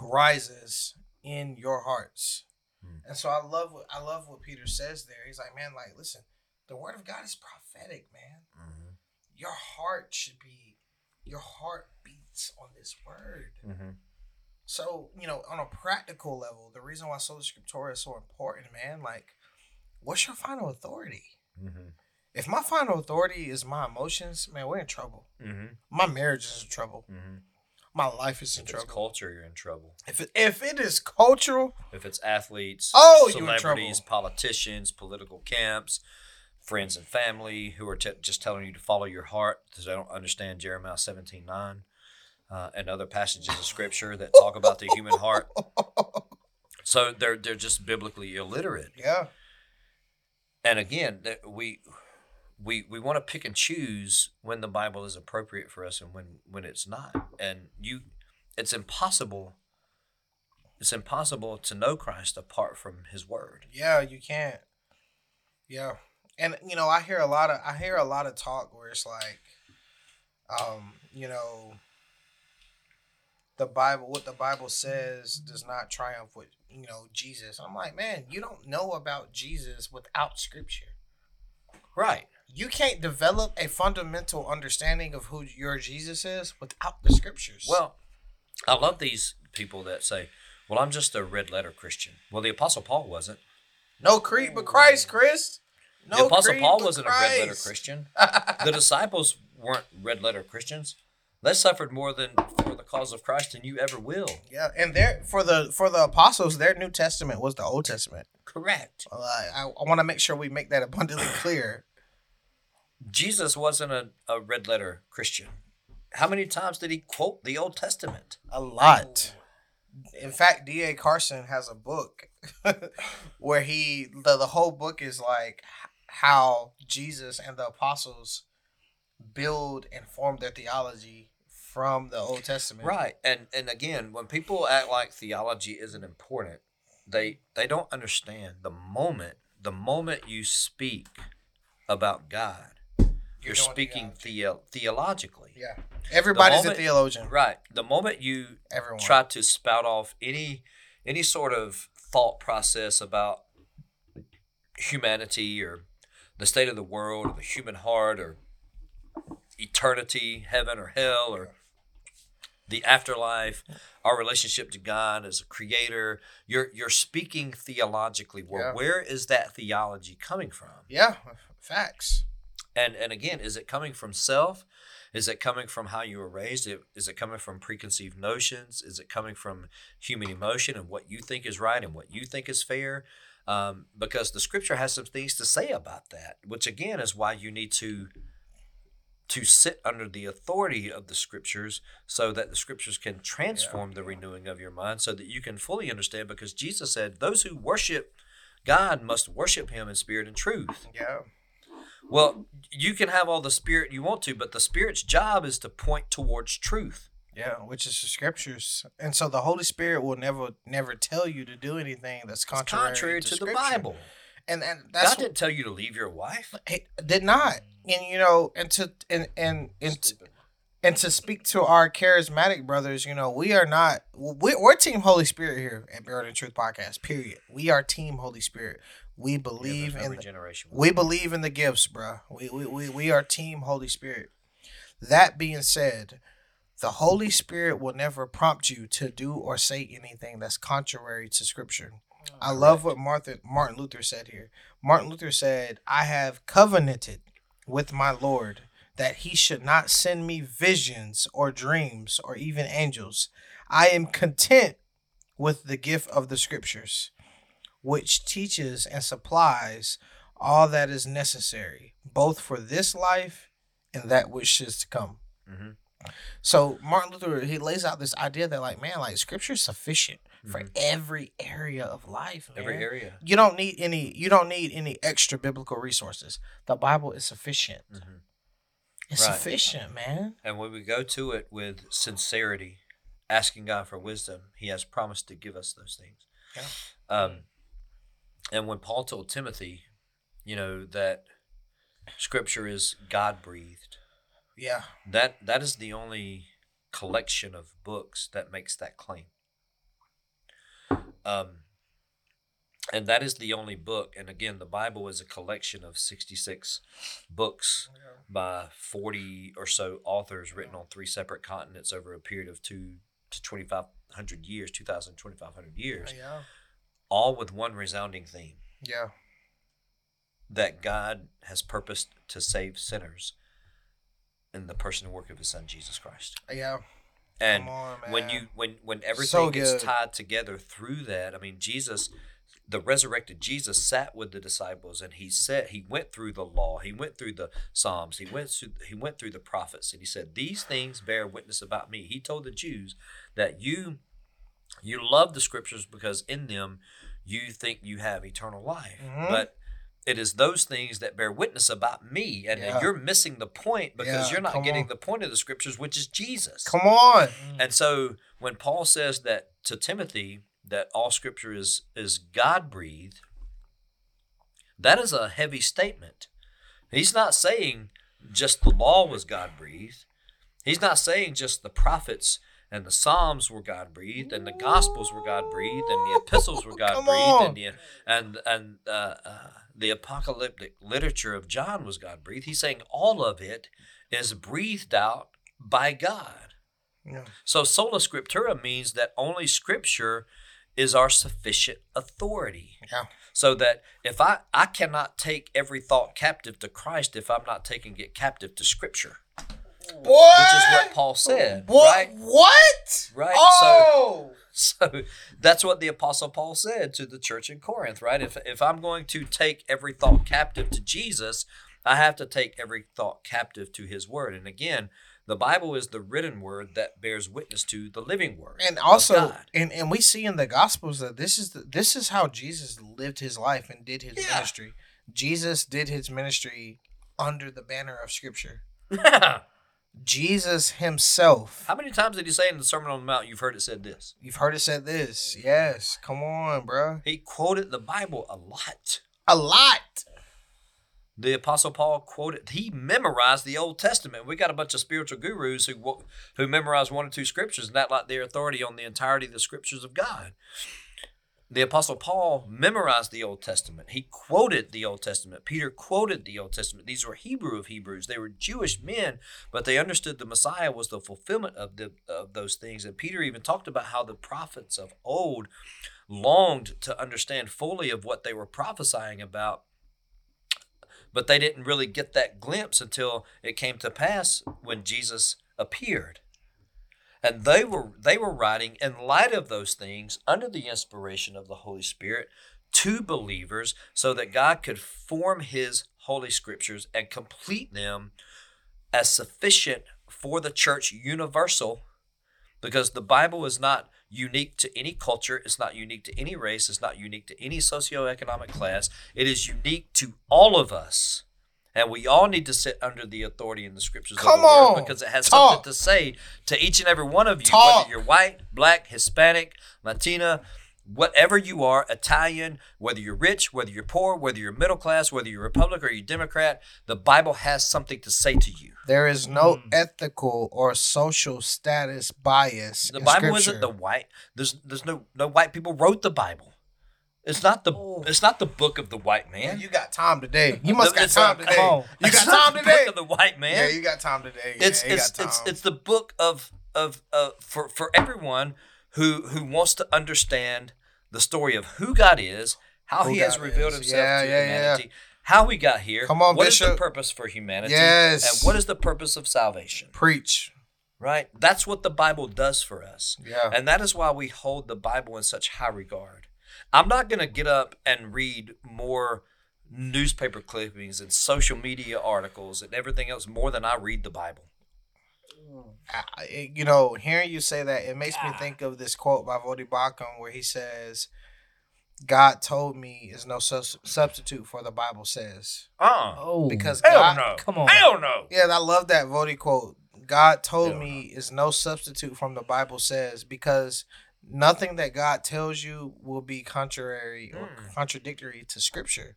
rises in your hearts. Hmm. And so I love what I love what Peter says there. He's like, man, like listen, the word of God is prophetic, man. Mhm. Your heart should be your heart beats on this word. Mhm. So, you know, on a practical level, the reason why Sola Scriptura is so important, man, like, what's your final authority? Mhm. If my final authority is my emotions, man, we're in trouble. Mhm. My marriage is in trouble. My life is in If it's culture, you're in trouble. If it, if it is cultural, If it's athletes, Oh, celebrities, politicians, political camps, friends and family who are t- just telling you to follow your heart because they don't understand Jeremiah 17 9 uh, and other passages of scripture that talk about the human heart. So they're, they're just biblically illiterate. yeah, And again, we. We, we want to pick and choose when the Bible is appropriate for us and when, when it's not. And you it's impossible it's impossible to know Christ apart from his word. yeah, you can't. Yeah, and you know, I hear a lot of I hear a lot of talk where it's like, um, you know, the Bible, what the Bible says, does not triumph with you know Jesus. I'm like, man, you don't know about Jesus without Scripture. Right. You can't develop a fundamental understanding of who your Jesus is without the scriptures. Well, I love these people that say, "Well, I'm just a red letter Christian." Well, the Apostle Paul wasn't. no creed but Christ, Chris. No the Apostle Paul wasn't a red letter Christian. the disciples weren't red letter Christians. They suffered more than for the cause of Christ than you ever will. Yeah, and there for the for the apostles, their New Testament was the Old Testament. Correct. Uh, I, I want to make sure we make that abundantly clear. Jesus wasn't a, a red letter Christian. How many times did he quote the Old Testament? A lot. Oh. In fact, D.A. Carson has a book where he the, the whole book is like how Jesus and the apostles build and form their theology from the Old Testament. Right. And and again, when people act like theology isn't important, they they don't understand the moment the moment you speak about God, you're, doing speaking theo- theologically. Yeah. Everybody's moment- a theologian. Right. The moment you Everyone. try to spout off any any sort of thought process about humanity or the state of the world or the human heart or eternity, heaven or hell or the afterlife, our relationship to God as a creator, you're you're speaking theologically. Well, Yeah. where is that theology coming from? Yeah. Facts. And and again, is it coming from self? Is it coming from how you were raised? Is it coming from preconceived notions? Is it coming from human emotion and what you think is right and what you think is fair? Um, because the scripture has some things to say about that, which again is why you need to to sit under the authority of the scriptures so that the scriptures can transform the renewing of your mind so that you can fully understand because Jesus said those who worship God must worship him in spirit and truth. Yeah. Well, you can have all the spirit you want to, but the spirit's job is to point towards truth. Yeah, which is the scriptures, and so the Holy Spirit will never, never tell you to do anything that's contrary, contrary to, the Bible. And and that's God didn't tell you to leave your wife. He did not. And you know, and to and and and, to- and to speak to our charismatic brothers, you know, we are not we, we're Team Holy Spirit here at Barreled in Truth podcast. Period. We are Team Holy Spirit. We believe Yeah, no in the, regeneration. we believe in the gifts, bruh. We, we we we are Team Holy Spirit. That being said, the Holy Spirit will never prompt you to do or say anything that's contrary to Scripture. I love what Martha, Martin Luther said here. Martin Luther said, I have covenanted with my Lord that he should not send me visions or dreams or even angels. I am content with the gift of the scriptures, which teaches and supplies all that is necessary, both for this life and that which is to come. Mhm. So Martin Luther he lays out this idea that like man, like scripture is sufficient for Mhm. every area of life. Man. Every area. You don't need any. You don't need any extra biblical resources. The Bible is sufficient. Mhm. It's Right. sufficient, man. And when we go to it with sincerity, asking God for wisdom, He has promised to give us those things. Yeah. Um, and when Paul told Timothy, you know, that Scripture is God breathed, Yeah, that that is the only collection of books that makes that claim. Um, and that is the only book. And again, the Bible is a collection of 66 books by 40 or so authors written on three separate continents over a period of two to 2,500 years, 2,000, 2,500 years, yeah, all with one resounding theme yeah, that God has purposed to save sinners in the person and work of his son, Jesus Christ. yeah. And on, when you when when everything So gets tied together through that, I mean Jesus the resurrected Jesus sat with the disciples and he said he went through the law, he went through the Psalms, he went through he went through the prophets and he said, These things bear witness about me. He told the Jews that you you love the scriptures because in them you think you have eternal life. Mhm. But it is those things that bear witness about me, and Yeah. you're missing the point because Yeah, you're not getting on. the point of the scriptures, which is Jesus. Come on. And so when Paul says that to Timothy that all scripture is is God breathed, that is a heavy statement. He's not saying just the law was God breathed. He's not saying just the prophets and the Psalms were God breathed, and the Gospels were God breathed, and the epistles were God breathed, and the and and uh, uh, the apocalyptic literature of John was God breathed. He's saying all of it is breathed out by God. Yeah. So sola scriptura means that only Scripture is our sufficient authority. Yeah. So that if I I cannot take every thought captive to Christ if I'm not taking it captive to Scripture, Boy, which is what Paul said, What? right? What? Right, Oh, So that's what the apostle Paul said to the church in Corinth, right? If if I'm going to take every thought captive to Jesus, I have to take every thought captive to his word. And again, the Bible is the written word that bears witness to the living word. and also, God. and and we see in the Gospels that this is the, this is how Jesus lived his life and did his Yeah. ministry. Jesus did his ministry under the banner of Scripture. Jesus himself. How many times did he say in the Sermon on the Mount, you've heard it said this? You've heard it said this. Yes. Come on, bro. He quoted the Bible a lot. A lot. The Apostle Paul quoted, he memorized the Old Testament. We got a bunch of spiritual gurus who who memorize one or two scriptures and act like their authority on the entirety of the scriptures of God. The Apostle Paul memorized the Old Testament. He quoted the Old Testament. Peter quoted the Old Testament. These were Hebrew of Hebrews. They were Jewish men, but they understood the Messiah was the fulfillment of, the, of those things. And Peter even talked about how the prophets of old longed to understand fully of what they were prophesying about but they didn't really get that glimpse until it came to pass when Jesus appeared. And they were they were writing in light of those things under the inspiration of the Holy Spirit to believers so that God could form his holy scriptures and complete them as sufficient for the church universal because the Bible is not unique to any culture, it's not unique to any race, it's not unique to any socioeconomic class. It is unique to all of us. And we all need to sit under the authority in the scriptures Come of the word on, because it has talk. something to say to each and every one of you, Talk. whether you're white, black, Hispanic, Latina, whatever you are, Italian, whether you're rich, whether you're poor, whether you're middle class, whether you're Republican or you're Democrat, the Bible has something to say to you. There is no Mm. ethical or social status bias. The in Bible scripture. isn't the white. There's there's no no white people wrote the Bible. It's not the Oh. it's not the book of the white Man, man. you got time today. You must The- got it's time not- today. come on. You It's got not time the today. book of the white man. Yeah, you got time today. it's yeah, you it's got it's time. it's the book of of uh, for for everyone who who wants to understand the story of who God is, how Who He has revealed is. Himself Yeah, to yeah, yeah. humanity, how we got here. Come on, Bishop. what is the purpose for humanity? Yes. and what is the purpose of salvation? preach. Right, that's what the Bible does for us. Yeah. And that is why we hold the Bible in such high regard. I'm not going to get up and read more newspaper clippings and social media articles and everything else more than I read the Bible. I- you know, hearing you say that, it makes me think of this quote by Voddie Baucham where he says, God told me is no sus- substitute for the Bible says. Uh Oh, Because Hell God, no. Come on. Hell no. Yeah, I love that Vodi quote. God told Hell me is no substitute from the Bible says because nothing that God tells you will be contrary or Mm. contradictory to scripture.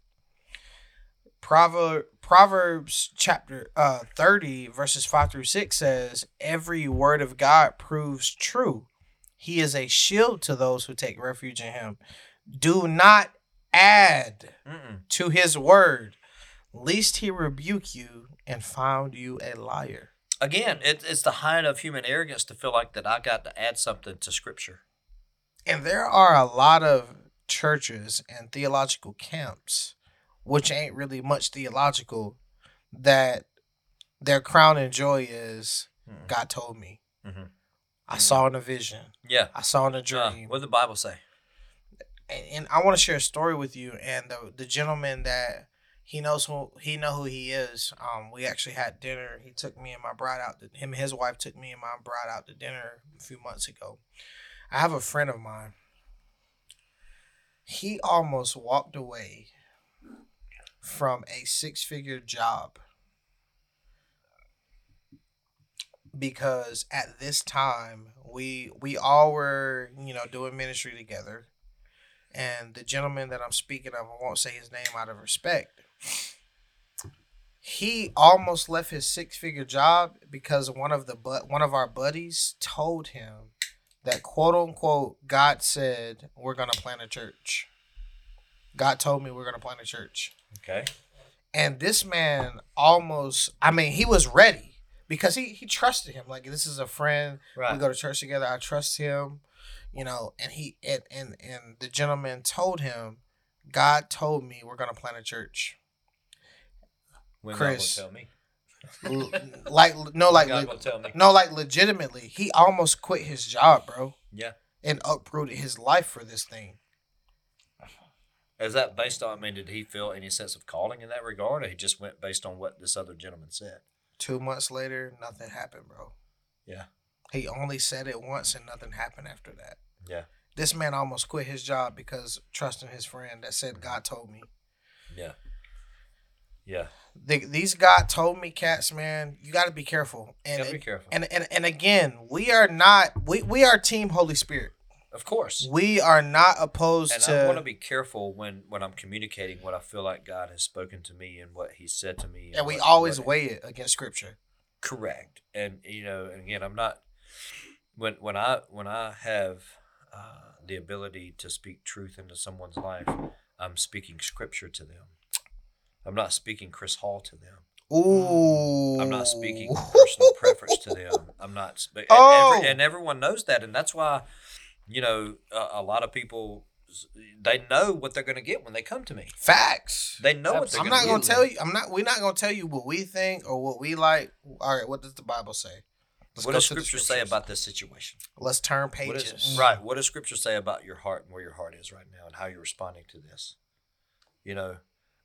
Proverb, Proverbs chapter uh, 30 verses 5 through 6 says every word of God proves true. He is a shield to those who take refuge in him. Do not add Mm-mm. to his word, lest he rebuke you and found you a liar. Again, it, it's the height of human arrogance to feel like that I got to add something to Scripture. And there are a lot of churches and theological camps, which ain't really much theological, that their crown and joy is Mm. God told me. Mhm. I saw in a vision. Yeah. I saw in a Uh, dream. what did the Bible say? and, and I want to share a story with you. And the the gentleman that he knows who he know who he is. Um, we actually had dinner. He took me and my bride out. To, him and his wife took me and my bride out to dinner a few months ago. I have a friend of mine. He almost walked away from a six figure job because at this time we we all were you know doing ministry together and the gentleman that i'm speaking of i won't say his name out of respect he almost left his six figure job because one of the but one of our buddies told him that quote unquote God said we're gonna plant a church. God told me we're gonna plant a church. Okay. And this man almost I mean, he was ready because he he trusted him. Like this is a friend. Right. We go to church together. I trust him. You know, and he and and, and the gentleman told him, God told me we're gonna plant a church. when Chris. God will tell me. Like no like God le- tell me. no like legitimately he almost quit his job bro Yeah. and uprooted his life for this thing Is that based on? I mean, did he feel any sense of calling in that regard, or he just went based on what this other gentleman said? two months later nothing happened bro Yeah. he only said it once and nothing happened after that Yeah. this man almost quit his job because trusting his friend that said god told me Yeah. Yeah. The, these God told me cats, man, you got to be careful. And, be careful. And, and and again, we are not we we are Team Holy Spirit. Of course. We are not opposed And to. I want to be careful when when I'm communicating what I feel like God has spoken to me and what He said to me. and we what- always what- weigh it against Scripture. correct. And you know, and again, I'm not when when I when I have uh, the ability to speak truth into someone's life, I'm speaking Scripture to them. I'm not speaking Chris Hall to them. Ooh. I'm not speaking personal preference to them. I'm not, and, Oh. every, and everyone knows that, and that's why, you know, a, a lot of people they know what they're going to get when they come to me. Facts. They know what they're I'm not gonna tell you. I'm not. We're not gonna tell you what we think or what we like. All right. What does the Bible say? Let's What does Scripture say about this situation? Let's turn What pages. is, right. What does Scripture say about your heart and where your heart is right now and how you're responding to this? You know,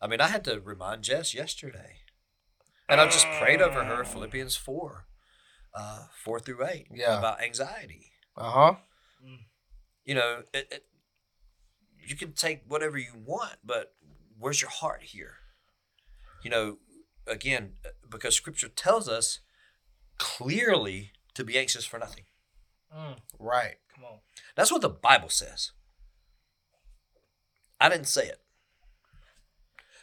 I mean, I had to remind Jess yesterday, and I just prayed over her Philippians four, uh, four through eight, Yeah. about anxiety. Uh huh. you know, it, it, you can take whatever you want, but where's your heart here? You know, again, because Scripture tells us clearly to be anxious for nothing. Mm, Right. come on. That's what the Bible says. I didn't say it.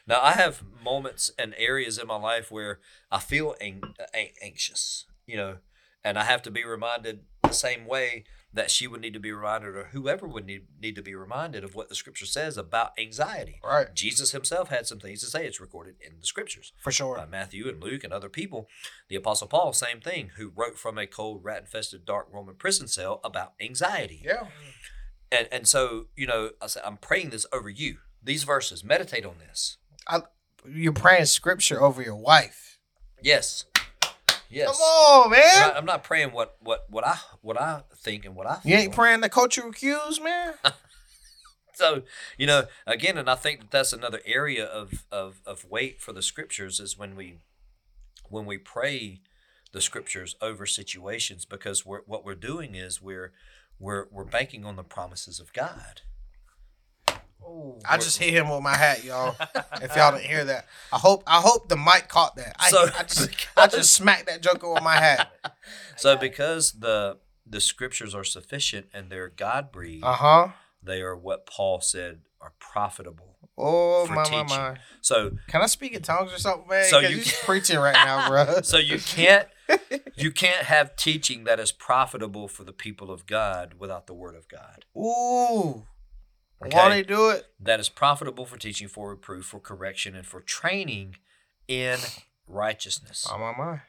Now, I have moments and areas in my life where I feel ang- anxious, you know, and I have to be reminded the same way that she would need to be reminded, or whoever would need, need to be reminded of what the scripture says about anxiety. Right. Jesus himself had some things to say. It's recorded in the scriptures For sure. by Matthew and Luke and other people. The Apostle Paul, same thing, who wrote from a cold, rat infested, dark Roman prison cell about anxiety. Yeah. And and so, you know, I said, I'm praying this over you. These verses, meditate on this. You're praying Scripture over your wife. Yes. Yes. Come on, I'm man. not, I'm not praying what, what, what I what I think and what I feel. You ain't praying the cultural cues, man. so you know again and i think that that's another area of, of of weight for the scriptures is when we when we pray the scriptures over situations because we're, what we're doing is we're we're we're banking on the promises of god Oh, I just hit him with my hat, y'all. If y'all didn't hear that, I hope I hope the mic caught that. I, So- I just I just smacked that joker with my hat. so because the the scriptures are sufficient and they're god breathed Uh huh. they are what paul said are profitable Oh for my my my. so Can I speak in tongues or something, man? So So you you can- preaching right now, bro. so you can't you can't have teaching that is profitable for the people of god without the word of god Ooh. Okay. Why they do it? that is profitable for teaching, for reproof, for correction, and for training in righteousness. Oh my my.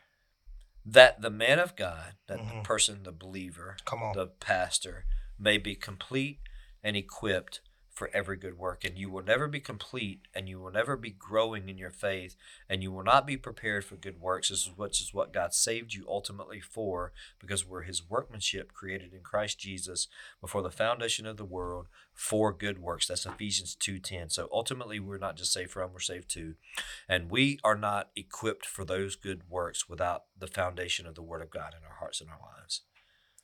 that the man of God, that the Mhm. person, the believer, Come on. the pastor, may be complete and equipped for every good work. And you will never be complete and you will never be growing in your faith and you will not be prepared for good works. This is which is what God saved you ultimately for, because we're his workmanship created in Christ Jesus before the foundation of the world for good works. That's Ephesians 2:10. So ultimately we're not just saved from, we're saved to. And we are not equipped for those good works without the foundation of the word of God in our hearts and our lives.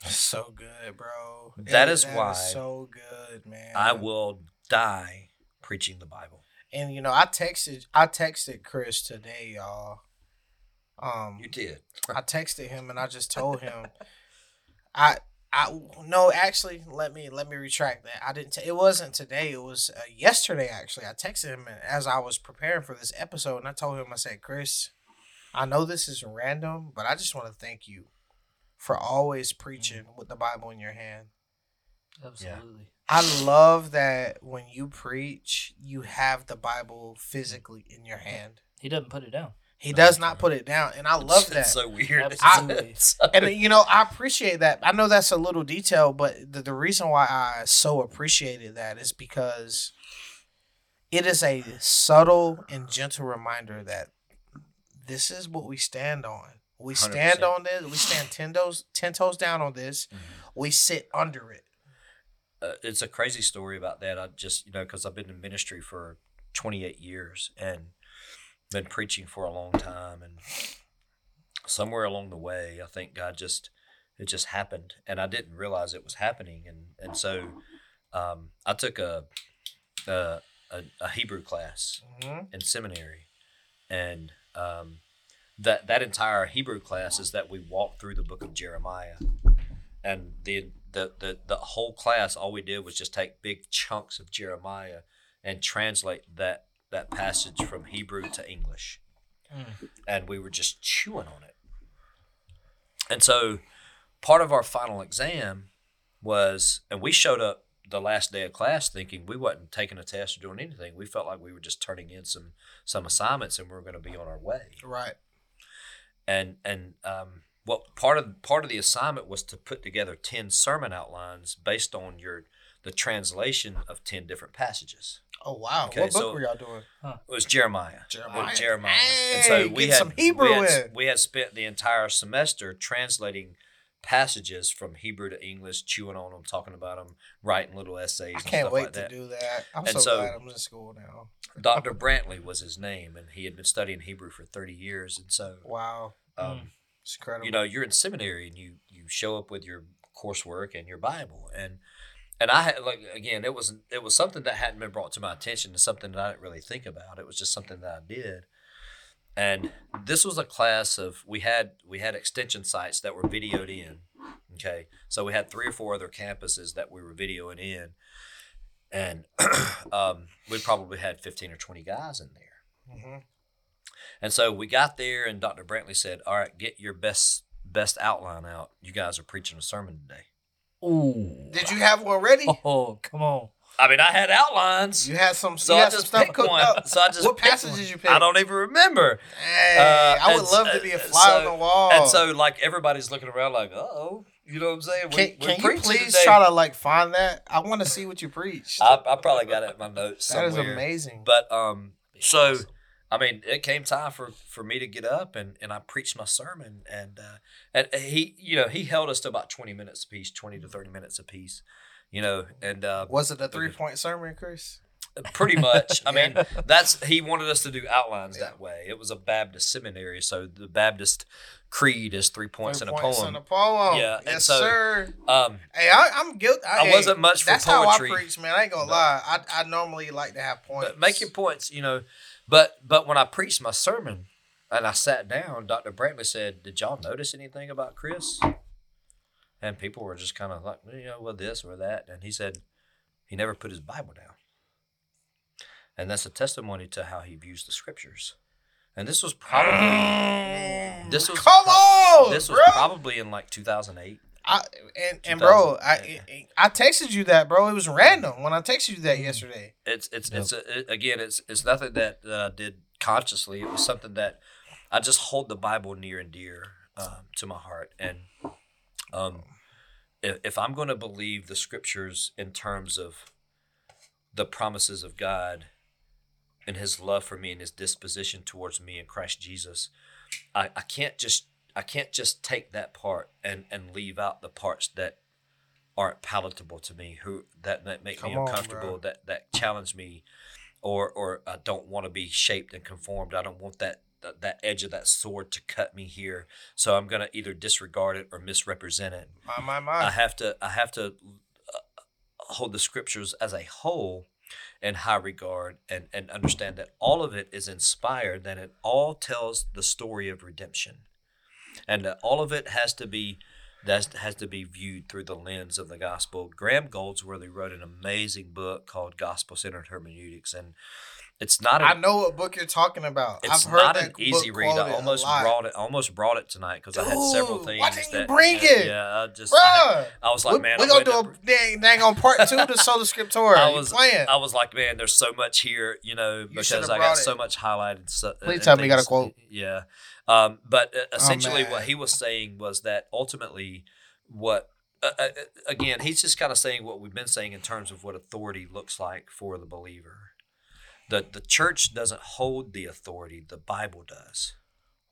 So good, bro. That It- is why so good, man. I will die preaching the Bible. And you know, I texted I texted Chris today, y'all. Um You did. I texted him and I just told him I I no, actually, let me let me retract that. I didn't. T- it wasn't today. It was uh, yesterday. Actually, I texted him as I was preparing for this episode, and I told him, I said, Chris, I know this is random, but I just want to thank you for always preaching with the Bible in your hand. Absolutely. I love that when you preach, you have the Bible physically in your hand. He doesn't put it down. He does not put it down, and I love that. It's so weird. Absolutely. It's and you know i appreciate that i know that's a little detail but the, the reason why i so appreciated that is because it is a subtle and gentle reminder that this is what we stand on we stand 100%. on this we stand ten toes, ten toes down on this Mm-hmm. we sit under it uh, it's a crazy story about that. I just, you know, because I've been in ministry for 28 years and been preaching for a long time. And somewhere along the way, I think God just, it just happened. And I didn't realize it was happening. And, and so um, I took a, a, a, Hebrew class Mhm. in seminary. And um, that, that entire Hebrew class is that we walk through the book of Jeremiah and the, the the the whole class all we did was just take big chunks of Jeremiah and translate that that passage from Hebrew to English, Mm. and we were just chewing on it. And so, part of our final exam was, and we showed up the last day of class thinking we wasn't taking a test or doing anything. We felt like we were just turning in some some assignments and we were going to be on our way right and and um, what part of part of the assignment was to put together ten sermon outlines based on your the translation of ten different passages. oh wow Okay, what book so- were y'all doing It was Jeremiah. Jeremiah. With Jeremiah. and Hey, so we get had some Hebrew we had, in. we had spent the entire semester translating passages from Hebrew to English, chewing on them, talking about them, writing little essays. i and can't stuff wait like to do that i'm And so, so- glad i'm in school now Dr. Brantley was his name, and he had been studying Hebrew for thirty years, and so. wow Um, it's incredible you know you're in seminary and you you show up with your coursework and your bible and and i had like again it was it was something that hadn't been brought to my attention and something that i didn't really think about it was just something that i did and this was a class of we had we had extension sites that were videoed in okay so we had three or four other campuses that we were videoing in and um, we probably had 15 or 20 guys in there hmm and so we got there, and Dr. Brantley said, "All right, get your best best outline out. You guys are preaching a sermon today." Ooh. did you have one ready Oh, come on. I mean, I had outlines, You had some. so I had some just stuff picked cooked one. up. So I just what passages you picked? I don't even remember. Hey, Uh, I would and- love to be a uh, fly so- on the wall. And so, like, everybody's looking around, like, "Oh, you know what I'm saying?" We- can, we're can you please today. try to like find that? I want to see what you preached. I, I probably got it in my notes that is somewhere. amazing. But um, so I mean, it came time for for me to get up and and I preached my sermon and uh, and he you know he held us to about twenty minutes a piece, twenty to thirty minutes a piece, you know, and uh, was it a three point sermon, Chris? pretty much. I mean, that's he wanted us to do outlines Yeah. that way. It was a Baptist seminary, so the Baptist creed is three points Three in a points poem. in a poem. Yeah, and so- sir. um, Hey, I, I'm guilty. I hey, wasn't much for That's poetry. how I preach, man. I ain't gonna But- lie. I, I normally like to have points. But make your points, you know. But but when I preached my sermon and I sat down, Dr. Brantley said, "Did y'all notice anything about Chris?" And people were just kind of like, you know, well, this or that. And he said, he never put his Bible down. And that's a testimony to how he views the scriptures. And this was probably this was Come pro- on, this was bro. probably in like 2008. I, and and bro, I. I texted you that, bro. It was random when I texted you that yesterday. It's it's Yep. it's a, it, again it's it's nothing that uh, I did consciously. It was something that I just hold the Bible near and dear um, to my heart, and um, if, if I'm going to believe the scriptures in terms of the promises of God and His love for me and His disposition towards me in Christ Jesus, I, I can't just I can't just take that part and and leave out the parts that aren't palatable to me, who that, that make me Come on, uncomfortable, bro. that that challenge me, or or I don't want to be shaped and conformed. I don't want that that, that edge of that sword to cut me here. So I'm gonna either disregard it or misrepresent it. My my my. I have to I have to uh, hold the scriptures as a whole in high regard and and understand that all of it is inspired. That it all tells the story of redemption, and that all of it has to be that has to be viewed through the lens of the gospel. Graham Goldsworthy wrote an amazing book called Gospel Centered Hermeneutics, and it's not. I know what book you're talking about. it's I've heard not that an easy read. I almost brought it. Almost brought it tonight because I had several Dude, things. why didn't you bring yeah, it? Yeah, I just. I, had- Bruh, I was like, we, man, we I'm gonna gonna do a dang, dang on part two to Sola Scriptura. I You was, playing? I was like, man, there's so much here, you know, You because I got it. so much highlighted. So, Please and tell me you got a quote. Oh, Yeah, um, but uh, essentially, man. what he was saying was that ultimately, what uh, uh, uh, again, he's just kind of saying what we've been saying in terms of what authority looks like for the believer. The the church doesn't hold the authority; the Bible does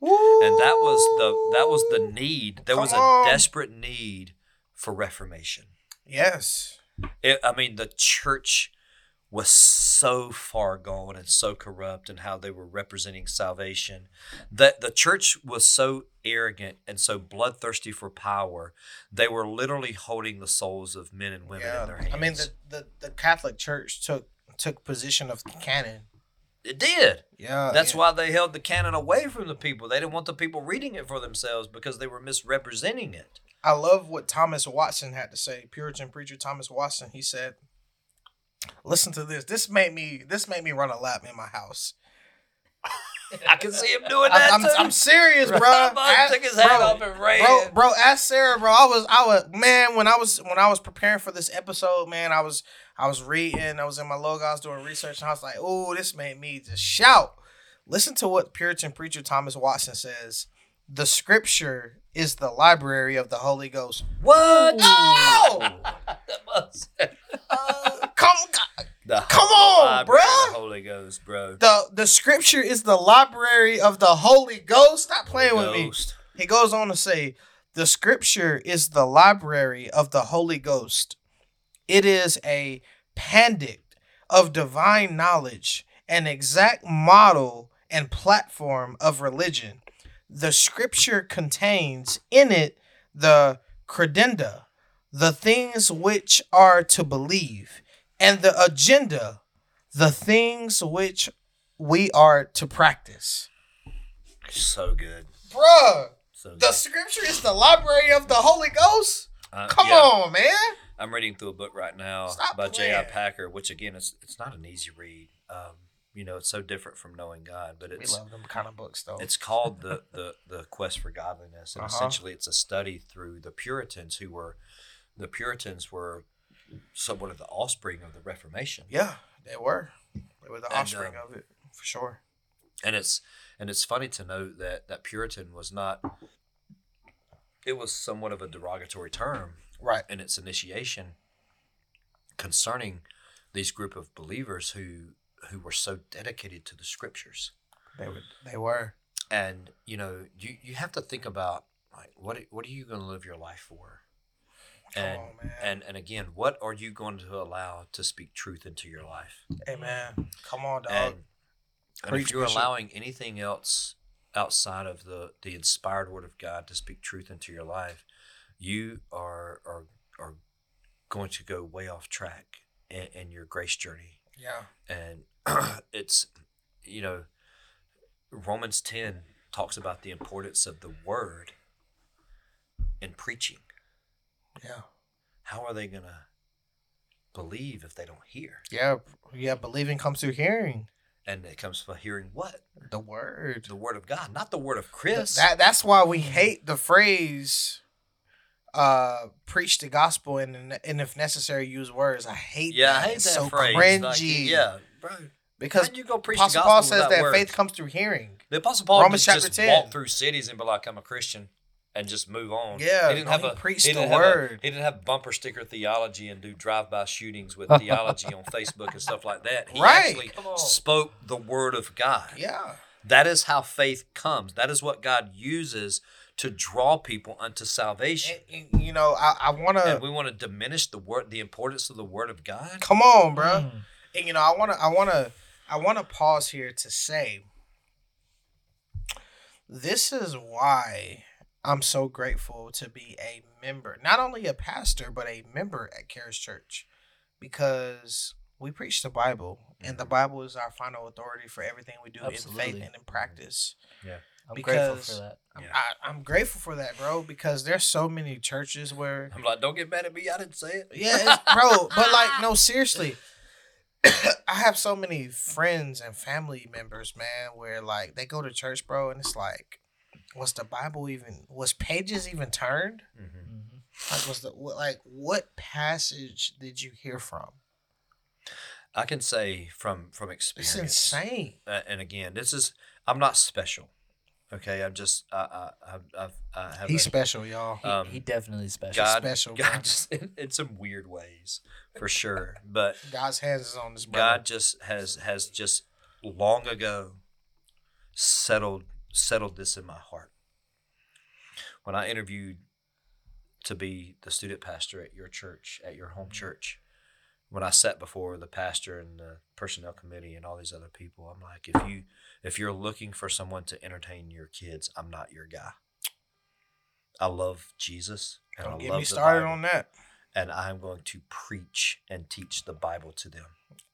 and that was the that was the need. There was a on. desperate need for reformation. yes. It, I mean, the church was so far gone and so corrupt and how they were representing salvation that the church was so arrogant and so bloodthirsty for power. They were literally holding the souls of men and women in their hands. I mean, the, the the Catholic Church took took position of canon. it did. Yeah, That's yeah. why they held the canon away from the people. They didn't want the people reading it for themselves because they were misrepresenting it. I love what Thomas Watson had to say. Puritan preacher Thomas Watson. He said, "Listen to this. This made me. This made me run a lap in my house. I can see him doing that I'm, I'm, too. I'm serious, bro. Ask- took his hat off and ran. bro, bro, ask Sarah, bro. I was, I was, man. When I was, when I was preparing for this episode, man, I was, I was reading. I was in my Logos doing research, and I was like, oh, this made me just shout. Listen to what Puritan preacher Thomas Watson says. The Scripture is the library of the Holy Ghost. What? Oh! Uh, come, the Come on, library of bruh. the Holy Ghost, bro. the the Scripture is the library of the Holy Ghost. Stop playing Holy with me. He goes on to say, The scripture is the library of the Holy Ghost. It is a pandect of divine knowledge, an exact model and platform of religion. The scripture contains in it the credenda, the things which are to believe, and the agenda, the things which we are to practice. So good. Bruh. So good. The scripture is the library of the Holy Ghost. Uh, Come yeah. on, man. I'm reading through a book right now Stop by J.I. Packer, which again, it's it's not an easy read. Um, you know, it's so different from knowing God, but it's love them kind of books, though. It's called the, the the quest for godliness, and Uh-huh. essentially, it's a study through the Puritans, who were the Puritans were somewhat of the offspring of the Reformation, yeah, they were. They were the And, offspring um, of it for sure. and it's and it's funny to note that that Puritan was not. It was somewhat of a derogatory term Right. in its initiation concerning these group of believers who who were so dedicated to the scriptures. They were. They were. and you know you you have to think about like what are- what are you going to live your life for Come and on, man. and and again what are you going to allow to speak truth into your life Amen. Come on, dog. and, and Preach, if you're Bishop. allowing anything else outside of the the inspired word of god to speak truth into your life you are are are going to go way off track in, in your grace journey yeah. and it's you know romans 10 talks about the importance of the word in preaching Yeah. how are they gonna believe if they don't hear Yeah. Yeah. Believing comes through hearing and it comes from hearing what the word. the word of god not the word of chris That that's why we hate the phrase uh preach the gospel and and if necessary use words. I hate yeah that. i hate It's that so phrase cringy. Like, yeah bro Because you go preach Apostle the Paul says that words? faith comes through hearing. the apostle paul Romans Romans just, chapter 10. walk through cities and be like i'm a christian and just move on Yeah, he didn't have a preached he the have a- word. he didn't have bumper sticker theology and do drive-by shootings with theology on facebook and stuff like that he Right. actually spoke the word of god Yeah. That is how faith comes. That is what God uses to draw people unto salvation. And- and, you know, I, I want And to we want to diminish the word, the importance of the word of God. come on, bro. Mm. And you know, I want to, I want to, I want to pause here to say, this is why I'm so grateful to be a member, not only a pastor, but a member at Charis Church, because we preach the Bible, and the Bible is our final authority for everything we do in faith and in practice. Yeah. I'm grateful because for that. I'm, Yeah. I, I'm grateful for that, bro. Because there's so many churches where I'm like, don't get mad at me. I didn't say it. Yeah, it's, bro. But like, no, seriously. I have so many friends and family members, man, where like they go to church, bro, and it's like, was the Bible even was pages even turned? Mm-hmm. Mhm. Like, was the what, like what passage did you hear from? I can say from from experience. It's insane. uh, and again, this is I'm not special. Okay, I'm just I I I, I've, I have He's a- special, y'all. He, Um, he definitely special. God, special, bro. God just in, in some weird ways for sure, but God's hands is on this brother. God just has has just long ago settled settled this in my heart. When I interviewed to be the student pastor at your church, at your home church, when I sat before the pastor and the personnel committee and all these other people, I'm like, if you if you're looking for someone to entertain your kids, I'm not your guy. I love Jesus and Don't I get love me started Bible, on that. and I'm going to preach and teach the Bible to them.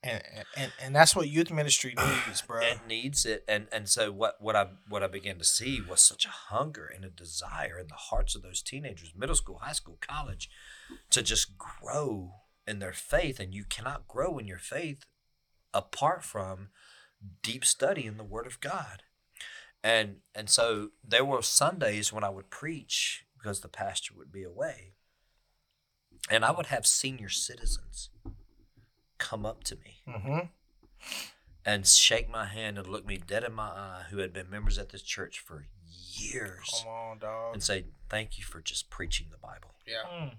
And, and and that's what youth ministry needs, bro. It needs it, and and so what what I what I began to see was such a hunger and a desire in the hearts of those teenagers, middle school, high school, college, to just grow in their faith, and you cannot grow in your faith apart from deep study in the Word of God, and and so there were Sundays when I would preach because the pastor would be away, and I would have senior citizens come up to me Mm-hmm. and shake my hand and look me dead in my eye who had been members at this church for years Come on, dog. and say thank you for just preaching the bible Yeah. Mm.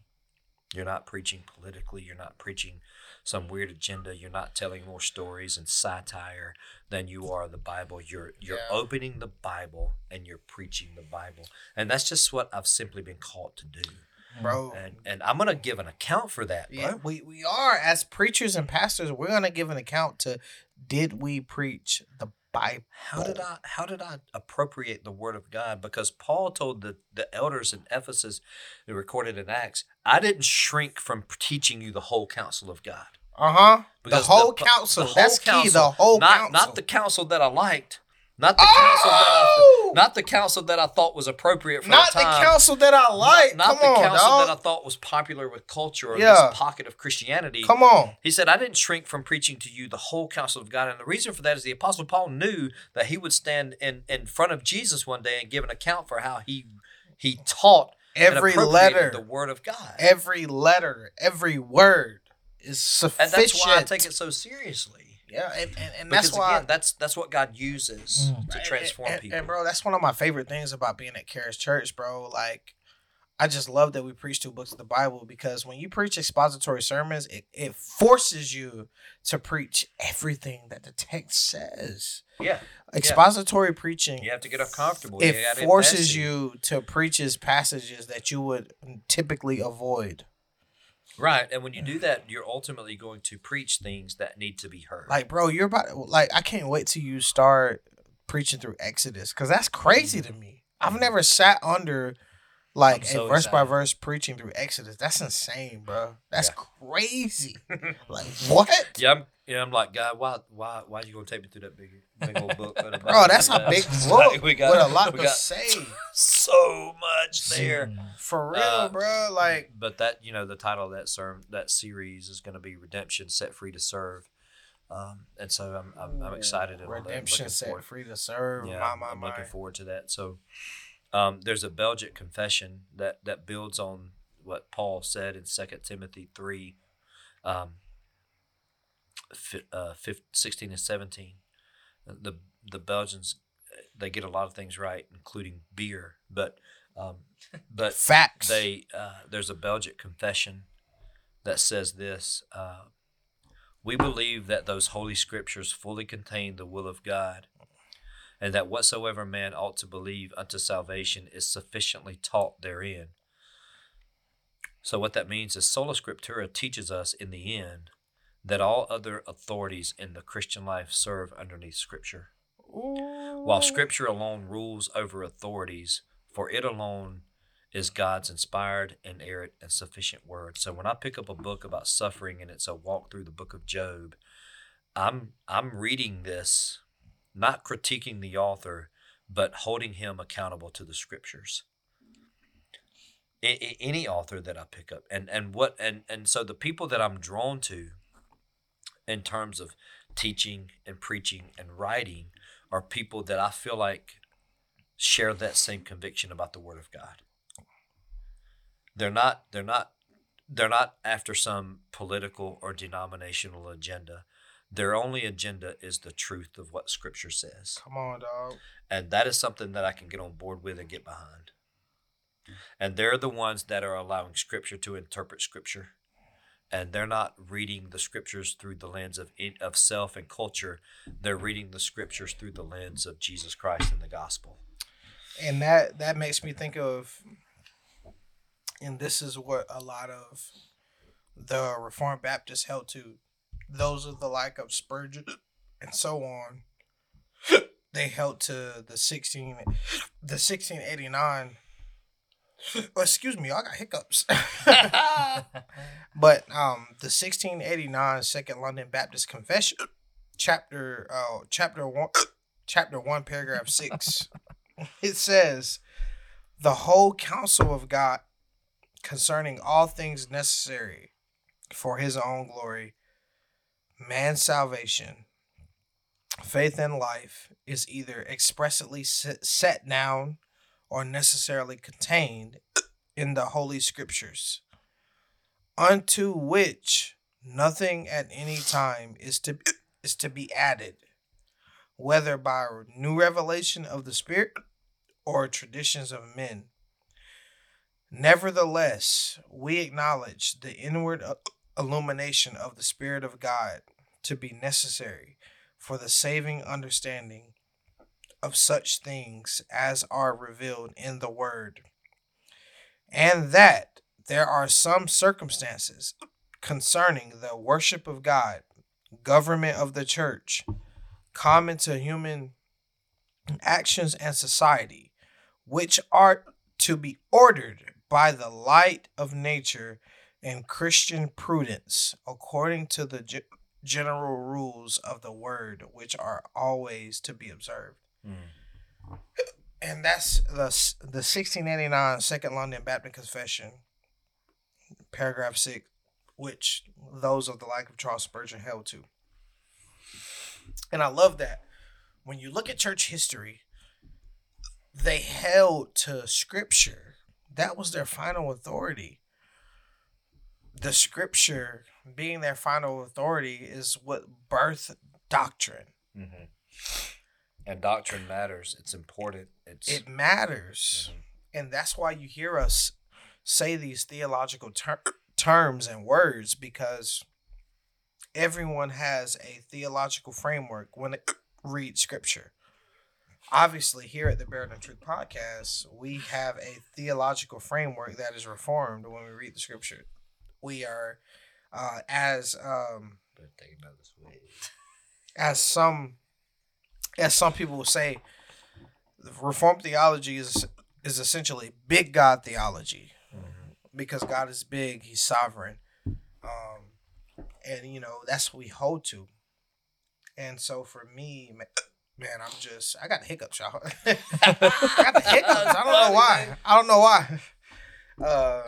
You're not preaching politically you're not preaching some weird agenda you're not telling more stories and satire than you are the bible you're you're Yeah. opening the bible and you're preaching the bible and that's just what i've simply been called to do Bro. and and i'm gonna give an account for that bro. Yeah, we, we are as preachers and pastors. We're gonna give an account to did we preach the Bible? How did I how did I appropriate the word of God? Because Paul told the, the elders in Ephesus, they recorded in Acts, I didn't shrink from teaching you the whole counsel of God. Uh huh. The whole the- counsel. the whole That's key. The whole not, counsel. Not the counsel that I liked, not the counsel that I Oh! not the counsel that I thought was appropriate for Not the the time. counsel that I like. not Come the on, counsel dog. that I thought was popular with culture or Yeah. this pocket of Christianity. Come on. He said, I didn't shrink from preaching to you the whole counsel of God. And the reason for that is the Apostle Paul knew that he would stand in, in front of Jesus one day and give an account for how he he taught Every letter, the word of God. every letter, every word is sufficient. and that's why I take it so seriously. Yeah, and, and, and Because that's why again, that's that's what God uses Mm. to transform and, people. And bro, that's one of my favorite things about being at Charis Church, bro. Like, I just love that we preach two books of the Bible because when you preach expository sermons, it, it forces you to preach everything that the text says. yeah, Expository preaching, you have to get uncomfortable. it You forces you to preach his passages that you would typically avoid. Right. And when you do that, you're ultimately going to preach things that need to be heard. Like, bro, you're about like I can't wait till you start preaching through Exodus because that's crazy to mm-hmm. me. I've never sat under like so a verse by verse preaching through Exodus. That's insane, bro. That's Yeah. crazy. like what? yeah, I'm, yeah, I'm like, God, why, why, why are you gonna take me through that big, big old book? Bro, that's a big book like, we got, with a lot we to got say. so much there. For real, Uh, bro. Like but that you know the title of that sermon that series is going to be redemption set free to serve um, and so i'm i'm, I'm excited and redemption set forward, free to serve. yeah my, I'm- my, i'm my. looking forward to that so um, there's a belgic confession that that builds on what paul said in 2 timothy 3 um, fi- uh, fif- 16 and 17 the the belgians they get a lot of things right including beer but um, but Facts. they uh, there's a Belgic confession that says this uh, we believe that those holy scriptures fully contain the will of God and that whatsoever man ought to believe unto salvation is sufficiently taught therein so what that means is sola scriptura teaches us in the end that all other authorities in the Christian life serve underneath scripture while scripture alone rules over authorities, for it alone is God's inspired, inerrant, and sufficient word. So when I pick up a book about suffering and it's a walk through the book of Job, I'm I'm reading this, not critiquing the author, but holding him accountable to the scriptures. I- I- any author that I pick up, and and what and and so the people that I'm drawn to, in terms of teaching and preaching and writing, are people that I feel like share that same conviction about the Word of God. They're not. They're not. They're not after some political or denominational agenda. Their only agenda is the truth of what Scripture says Come on, dog. and that is something that I can get on board with and get behind. And they're the ones that are allowing Scripture to interpret Scripture, and they're not reading the Scriptures through the lens of in- of self and culture. They're reading the Scriptures through the lens of Jesus Christ and the gospel. and that that makes me think of and this is what a lot of the reformed baptists held to those of the like of spurgeon and so on they held to the 16 the 1689 oh, excuse me i got hiccups. But um the 1689 second london baptist confession chapter uh chapter 1 chapter 1 paragraph 6 it says the whole counsel of god concerning all things necessary for his own glory man's salvation faith and life is either expressly se- set down or necessarily contained in the holy scriptures unto which nothing at any time is to is to be added whether by new revelation of the Spirit or traditions of men. Nevertheless, we acknowledge the inward illumination of the Spirit of God to be necessary for the saving understanding of such things as are revealed in the Word, and that there are some circumstances concerning the worship of God, government of the church, common to human actions and society, which are to be ordered by the light of nature and Christian prudence, according to the general rules of the word, which are always to be observed. And that's the the 1689 Second London Baptist Confession, paragraph six, which those of the like of Charles Spurgeon held to. And I love that. When you look at church history, they held to scripture. That was their final authority. The scripture being their final authority is what birth doctrine. Mm-hmm. And doctrine matters. It's important. It's It matters. And that's why you hear us say these theological ter- terms and words because everyone has a theological framework when it reads scripture. Obviously, here at the Barreled in Truth podcast, we have a theological framework that is reformed when we read the scripture. We are, uh, as um, Better take another swig. as some as some people will say reform theology is is essentially big god theology. Because god is big he's sovereign um and you know that's what we hold to. And so for me ma- man i'm just i got the hiccups y'all. I got the hiccups. I don't know why. i don't know why. Uh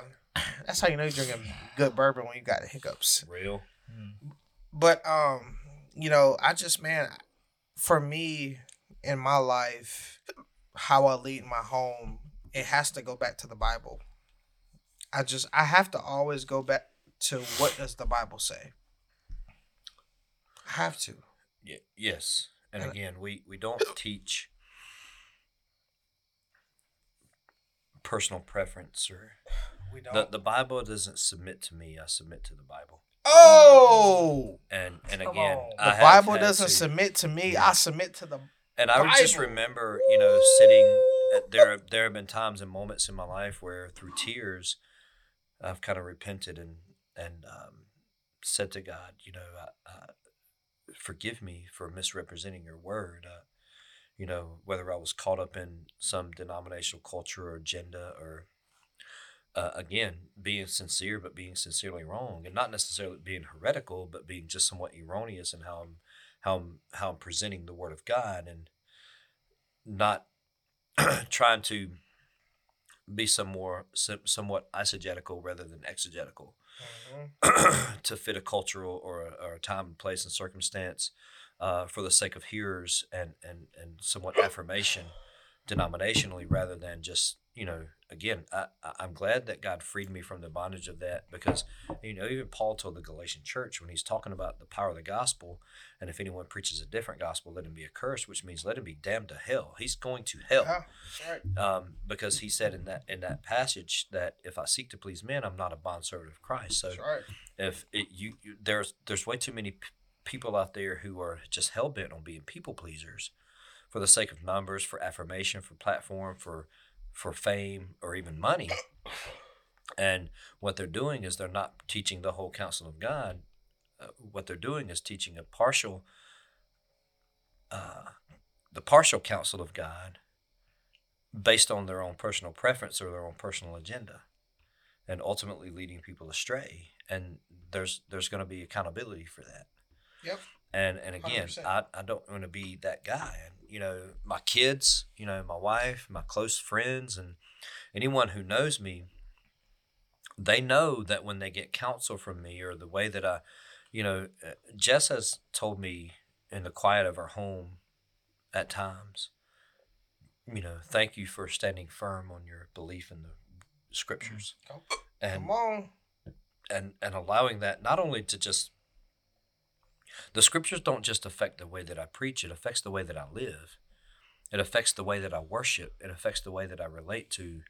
that's how you know you're drinking good bourbon when you got the hiccups. Real. but um you know i just man for me in my life how i lead my home it has to go back to the bible i just i have to always go back to what does the bible say i have to Yeah, yes. And And- again, we, we don't teach personal preference or we don't the, the Bible doesn't submit to me. I submit to the Bible. Oh And and Come again, on. the I bible had doesn't to- submit to me Yeah. i submit to the And I would just remember, you know, sitting. At, there, there have been times and moments in my life where, through tears, I've kind of repented and and um, said to God, you know, uh, uh, forgive me for misrepresenting your word. Uh, you know, whether I was caught up in some denominational culture or agenda, or uh, again being sincere, but being sincerely wrong, and not necessarily being heretical, but being just somewhat erroneous in how I'm how I'm how I'm presenting the word of God and not trying to be some more some, somewhat eisegetical rather than exegetical Mhm. to fit a cultural or a, or a time and place and circumstance uh, for the sake of hearers and, and, and somewhat affirmation denominationally rather than just you know again I, i'm glad that god freed me from the bondage of that because you know even paul told the galatian church when he's talking about the power of the gospel and if anyone preaches a different gospel let him be accursed which means let him be damned to hell he's going to hell right. um, because he said in that in that passage that if I seek to please men, I'm not a bondservant of Christ. So right. if it, you, you there's there's way too many p- people out there who are just hell bent on being people pleasers for the sake of numbers, for affirmation, for platform, for for fame, or even money. And what they're doing is they're not teaching the whole counsel of God. Uh, what they're doing is teaching a partial, uh, the partial counsel of God, based on their own personal preference or their own personal agenda, and ultimately leading people astray. And there's there's going to be accountability for that. Yep. And and again, 100%. I, I don't want to be that guy. And you know, my kids, you know, my wife, my close friends, and anyone who knows me, they know that when they get counsel from me or the way that I, you know, uh, Jess has told me in the quiet of our home at times, you know, thank you for standing firm on your belief in the scriptures Come, and on. and and allowing that not only to just the scriptures don't just affect the way that I preach, it affects the way that I live. It affects the way that I worship. It affects the way that I relate to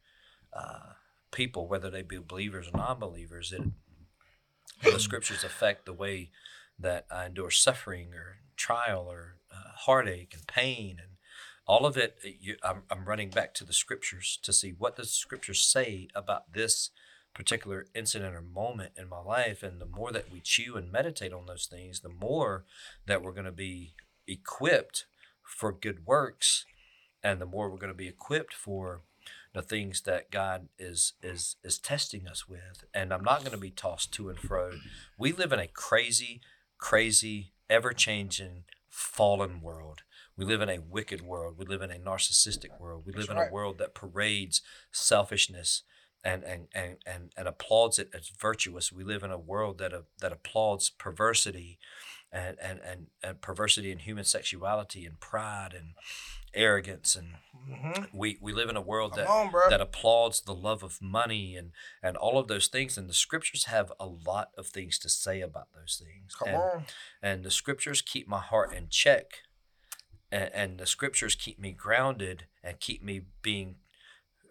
uh, people, whether they be believers or non-believers. It the scriptures affect the way that I endure suffering or trial or uh, heartache and pain and all of it. You, I'm, I'm running back to the scriptures to see what the scriptures say about this particular incident or moment in my life. And the more that we chew and meditate on those things, the more that we're going to be equipped for good works, and the more we're going to be equipped for the things that God is is is testing us with. And I'm not going to be tossed to and fro. We live in a crazy, crazy, ever changing, fallen world. We live in a wicked world. We live in a narcissistic world. We live That's in right. a world that parades selfishness and, and, and, and, and applauds it as virtuous. We live in a world that, uh, that applauds perversity and, and, and, and perversity in human sexuality and pride and arrogance. And hmm we, we live in a world Come that, on, that applauds the love of money and, and all of those things. And the scriptures have a lot of things to say about those things. Come and, on. and the scriptures keep my heart in check and, and the scriptures keep me grounded and keep me being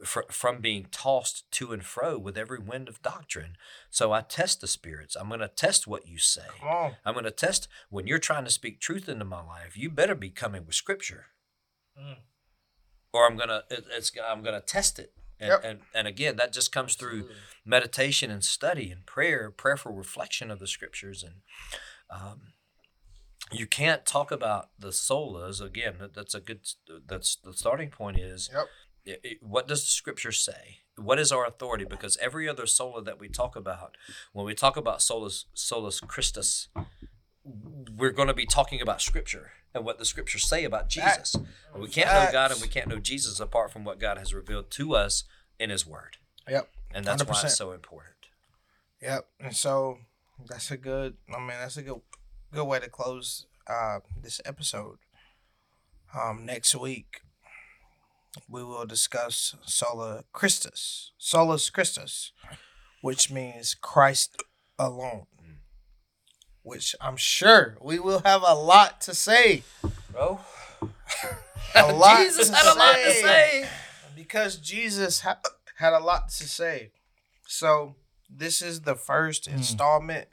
fr- from being tossed to and fro with every wind of doctrine so i test the spirits i'm going to test what you say i'm going to test when you're trying to speak truth into my life you better be coming with scripture Mm. or i'm going to it's i'm going to test it and, Yep. and and again that just comes through Absolutely. meditation and study and prayer, prayerful reflection of the scriptures. And um, you can't talk about the solas again. that- That's a good. That's the starting point. Is Yep. It- it- what does the scripture say? What is our authority? Because every other sola that we talk about, when we talk about solus solus Christus, we're going to be talking about scripture and what the scriptures say about Jesus. We can't know God and we can't know Jesus apart from what God has revealed to us in His Word. Yep. And that's why 100%. it's so important. Yep. And so that's a good. I mean, that's a good, good way to close uh, this episode. Um, next week, we will discuss sola Christus, solus Christus, which means Christ alone. Which I'm sure we will have a lot to say. Bro. A lot Jesus to had a lot to say. say. because Jesus ha- had a lot to say. So this is the first hmm. installment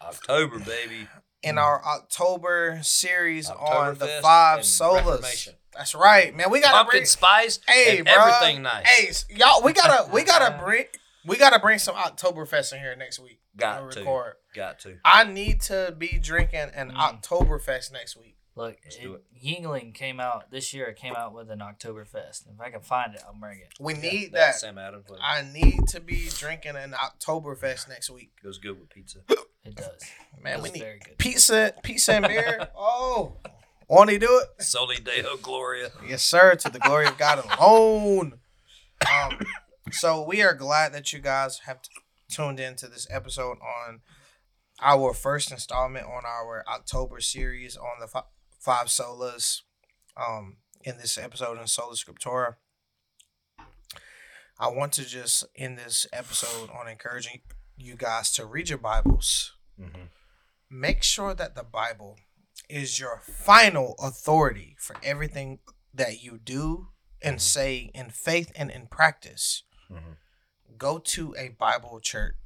October, baby. in our October series on the Oktoberfest five and solas. Reformation. That's right, man. We gotta Pumpkin bring spice hey, and bro. everything nice. Hey, y'all, we gotta we gotta bring we gotta bring some Oktoberfest in here next week. Got We'll to. record. Got to. I need to be drinking an Mm. Oktoberfest next week. Look, Let's it, do it. Yuengling came out this year. It came out with an Oktoberfest. If I can find it, I'll bring it. We need Yeah, that. Sam Adams flavor. I need to be drinking an Oktoberfest next week. goes good with pizza. It does. Man, It's we need very good. pizza, pizza and beer. oh, Won't he do it? Soli Deo Gloria. Yes, sir. To the glory of God alone. Um, so we are glad that you guys have t- tuned in to this episode on our first installment on our October series on the fi- five solas. Um, in this episode in Sola Scriptura, I want to just end this episode on encouraging you guys to read your Bibles. Mm-hmm. Make sure that the Bible is your final authority for everything that you do and say in faith and in practice. Mhm. Go to a Bible church.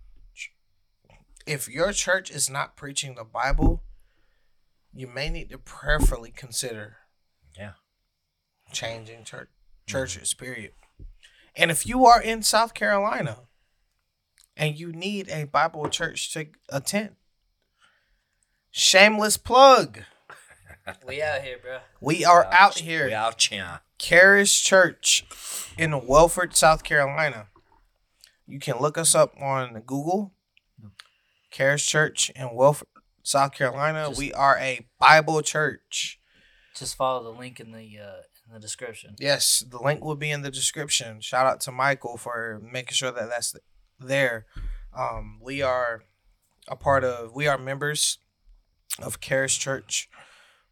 If your church is not preaching the Bible, you may need to prayerfully consider Yeah. changing church churches, period. And if you are in South Carolina and you need a Bible church to attend, shameless plug. We out here, bro. We are We out here. We out here. Charis Church in Wellford, South Carolina. You can look us up on Google. Charis Church in Wellford, South Carolina. Just- we are a Bible church. Just follow the link in the uh, in the description. Yes, the link will be in the description. Shout out to Michael for making sure that that's there. Um, we are a part of, we are members of Charis Church,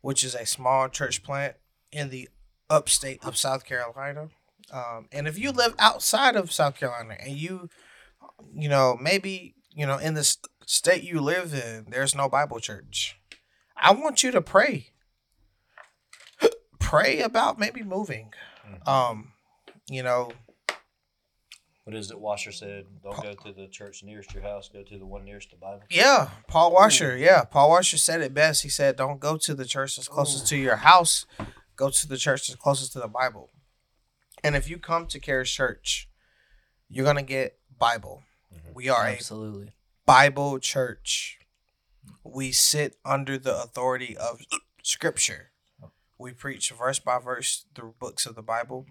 which is a small church plant in the upstate of South Carolina. Um, and if you live outside of South Carolina and you, you know, maybe, you know, in the state you live in, there's no Bible church. I want you to pray. pray about maybe moving. Um, you know, What is it? Washer said, "Don't go to the church nearest your house. Go to the one nearest the Bible." Yeah, Paul Washer. Yeah, Paul Washer said it best. He said, "Don't go to the church that's closest to your house. Go to the church that's closest to the Bible." And if you come to Charis Church, you're gonna get Bible. We are a Absolutely. Bible church. We sit under the authority of Scripture. We preach verse by verse through books of the Bible.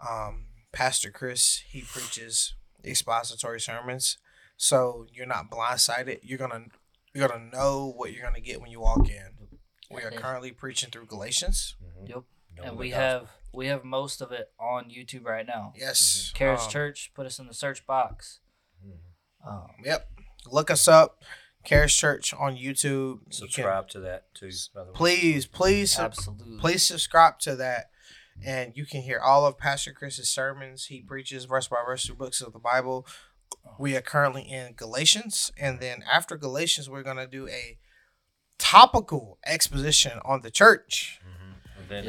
Um, Pastor Chris he preaches expository sermons, so you're not blindsided. You're gonna you're gonna know what you're gonna get when you walk in. We are currently preaching through Galatians. Mhm. Yep. Knowing and we have we have most of it on YouTube right now. Yes, Charis um, Church, put us in the search box. Mhm. Um, Yep, look us up, Charis Church on YouTube. You can- subscribe to that too. By the way. please, please, absolutely. please subscribe to that and you can hear all of pastor chris's sermons. He preaches verse by verse through books of the bible. We are currently in galatians and then after galatians we're going to do a topical exposition on the church. Mhm. And then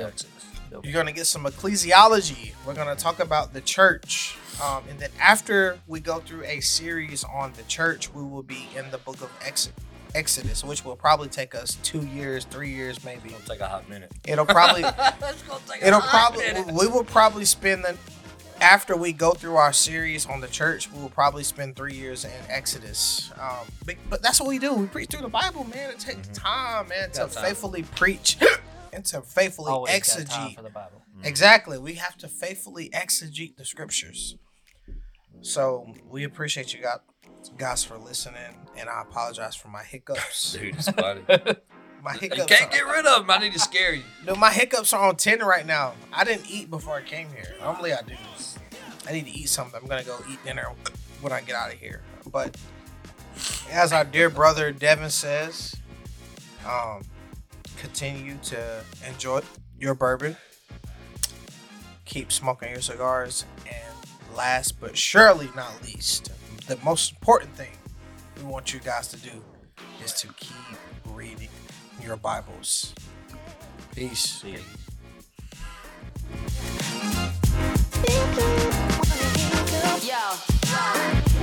Yep. You're going to get some ecclesiology. We're going to talk about the church um, and then after we go through a series on the church we will be in the book of Ex- exodus which will probably take us two years three years maybe. It'll take a hot minute. it'll probably That's gonna take a it'll hot probably minute. we will probably spend the after we go through our series on the church we will probably spend three years in exodus. Um but, but that's what we do. We preach through the bible man. It takes time man to time. faithfully preach and to faithfully Always got time exegete. for the Bible. exactly. We have to faithfully exegete the scriptures. So we appreciate you guys guys for listening and i apologize for my hiccups Dude, it's funny. my hiccups. you can't are- get rid of them. I need to scare you. No, my hiccups are on 10 right now. I didn't eat before I came here. Normally I do. I need to eat something. I'm going to go eat dinner when I get out of here. But as our dear brother Devin says, um, continue to enjoy your bourbon. Keep smoking your cigars. And last but surely not least, the most important thing we want you guys to do is to keep reading your Bibles. Peace. Yo.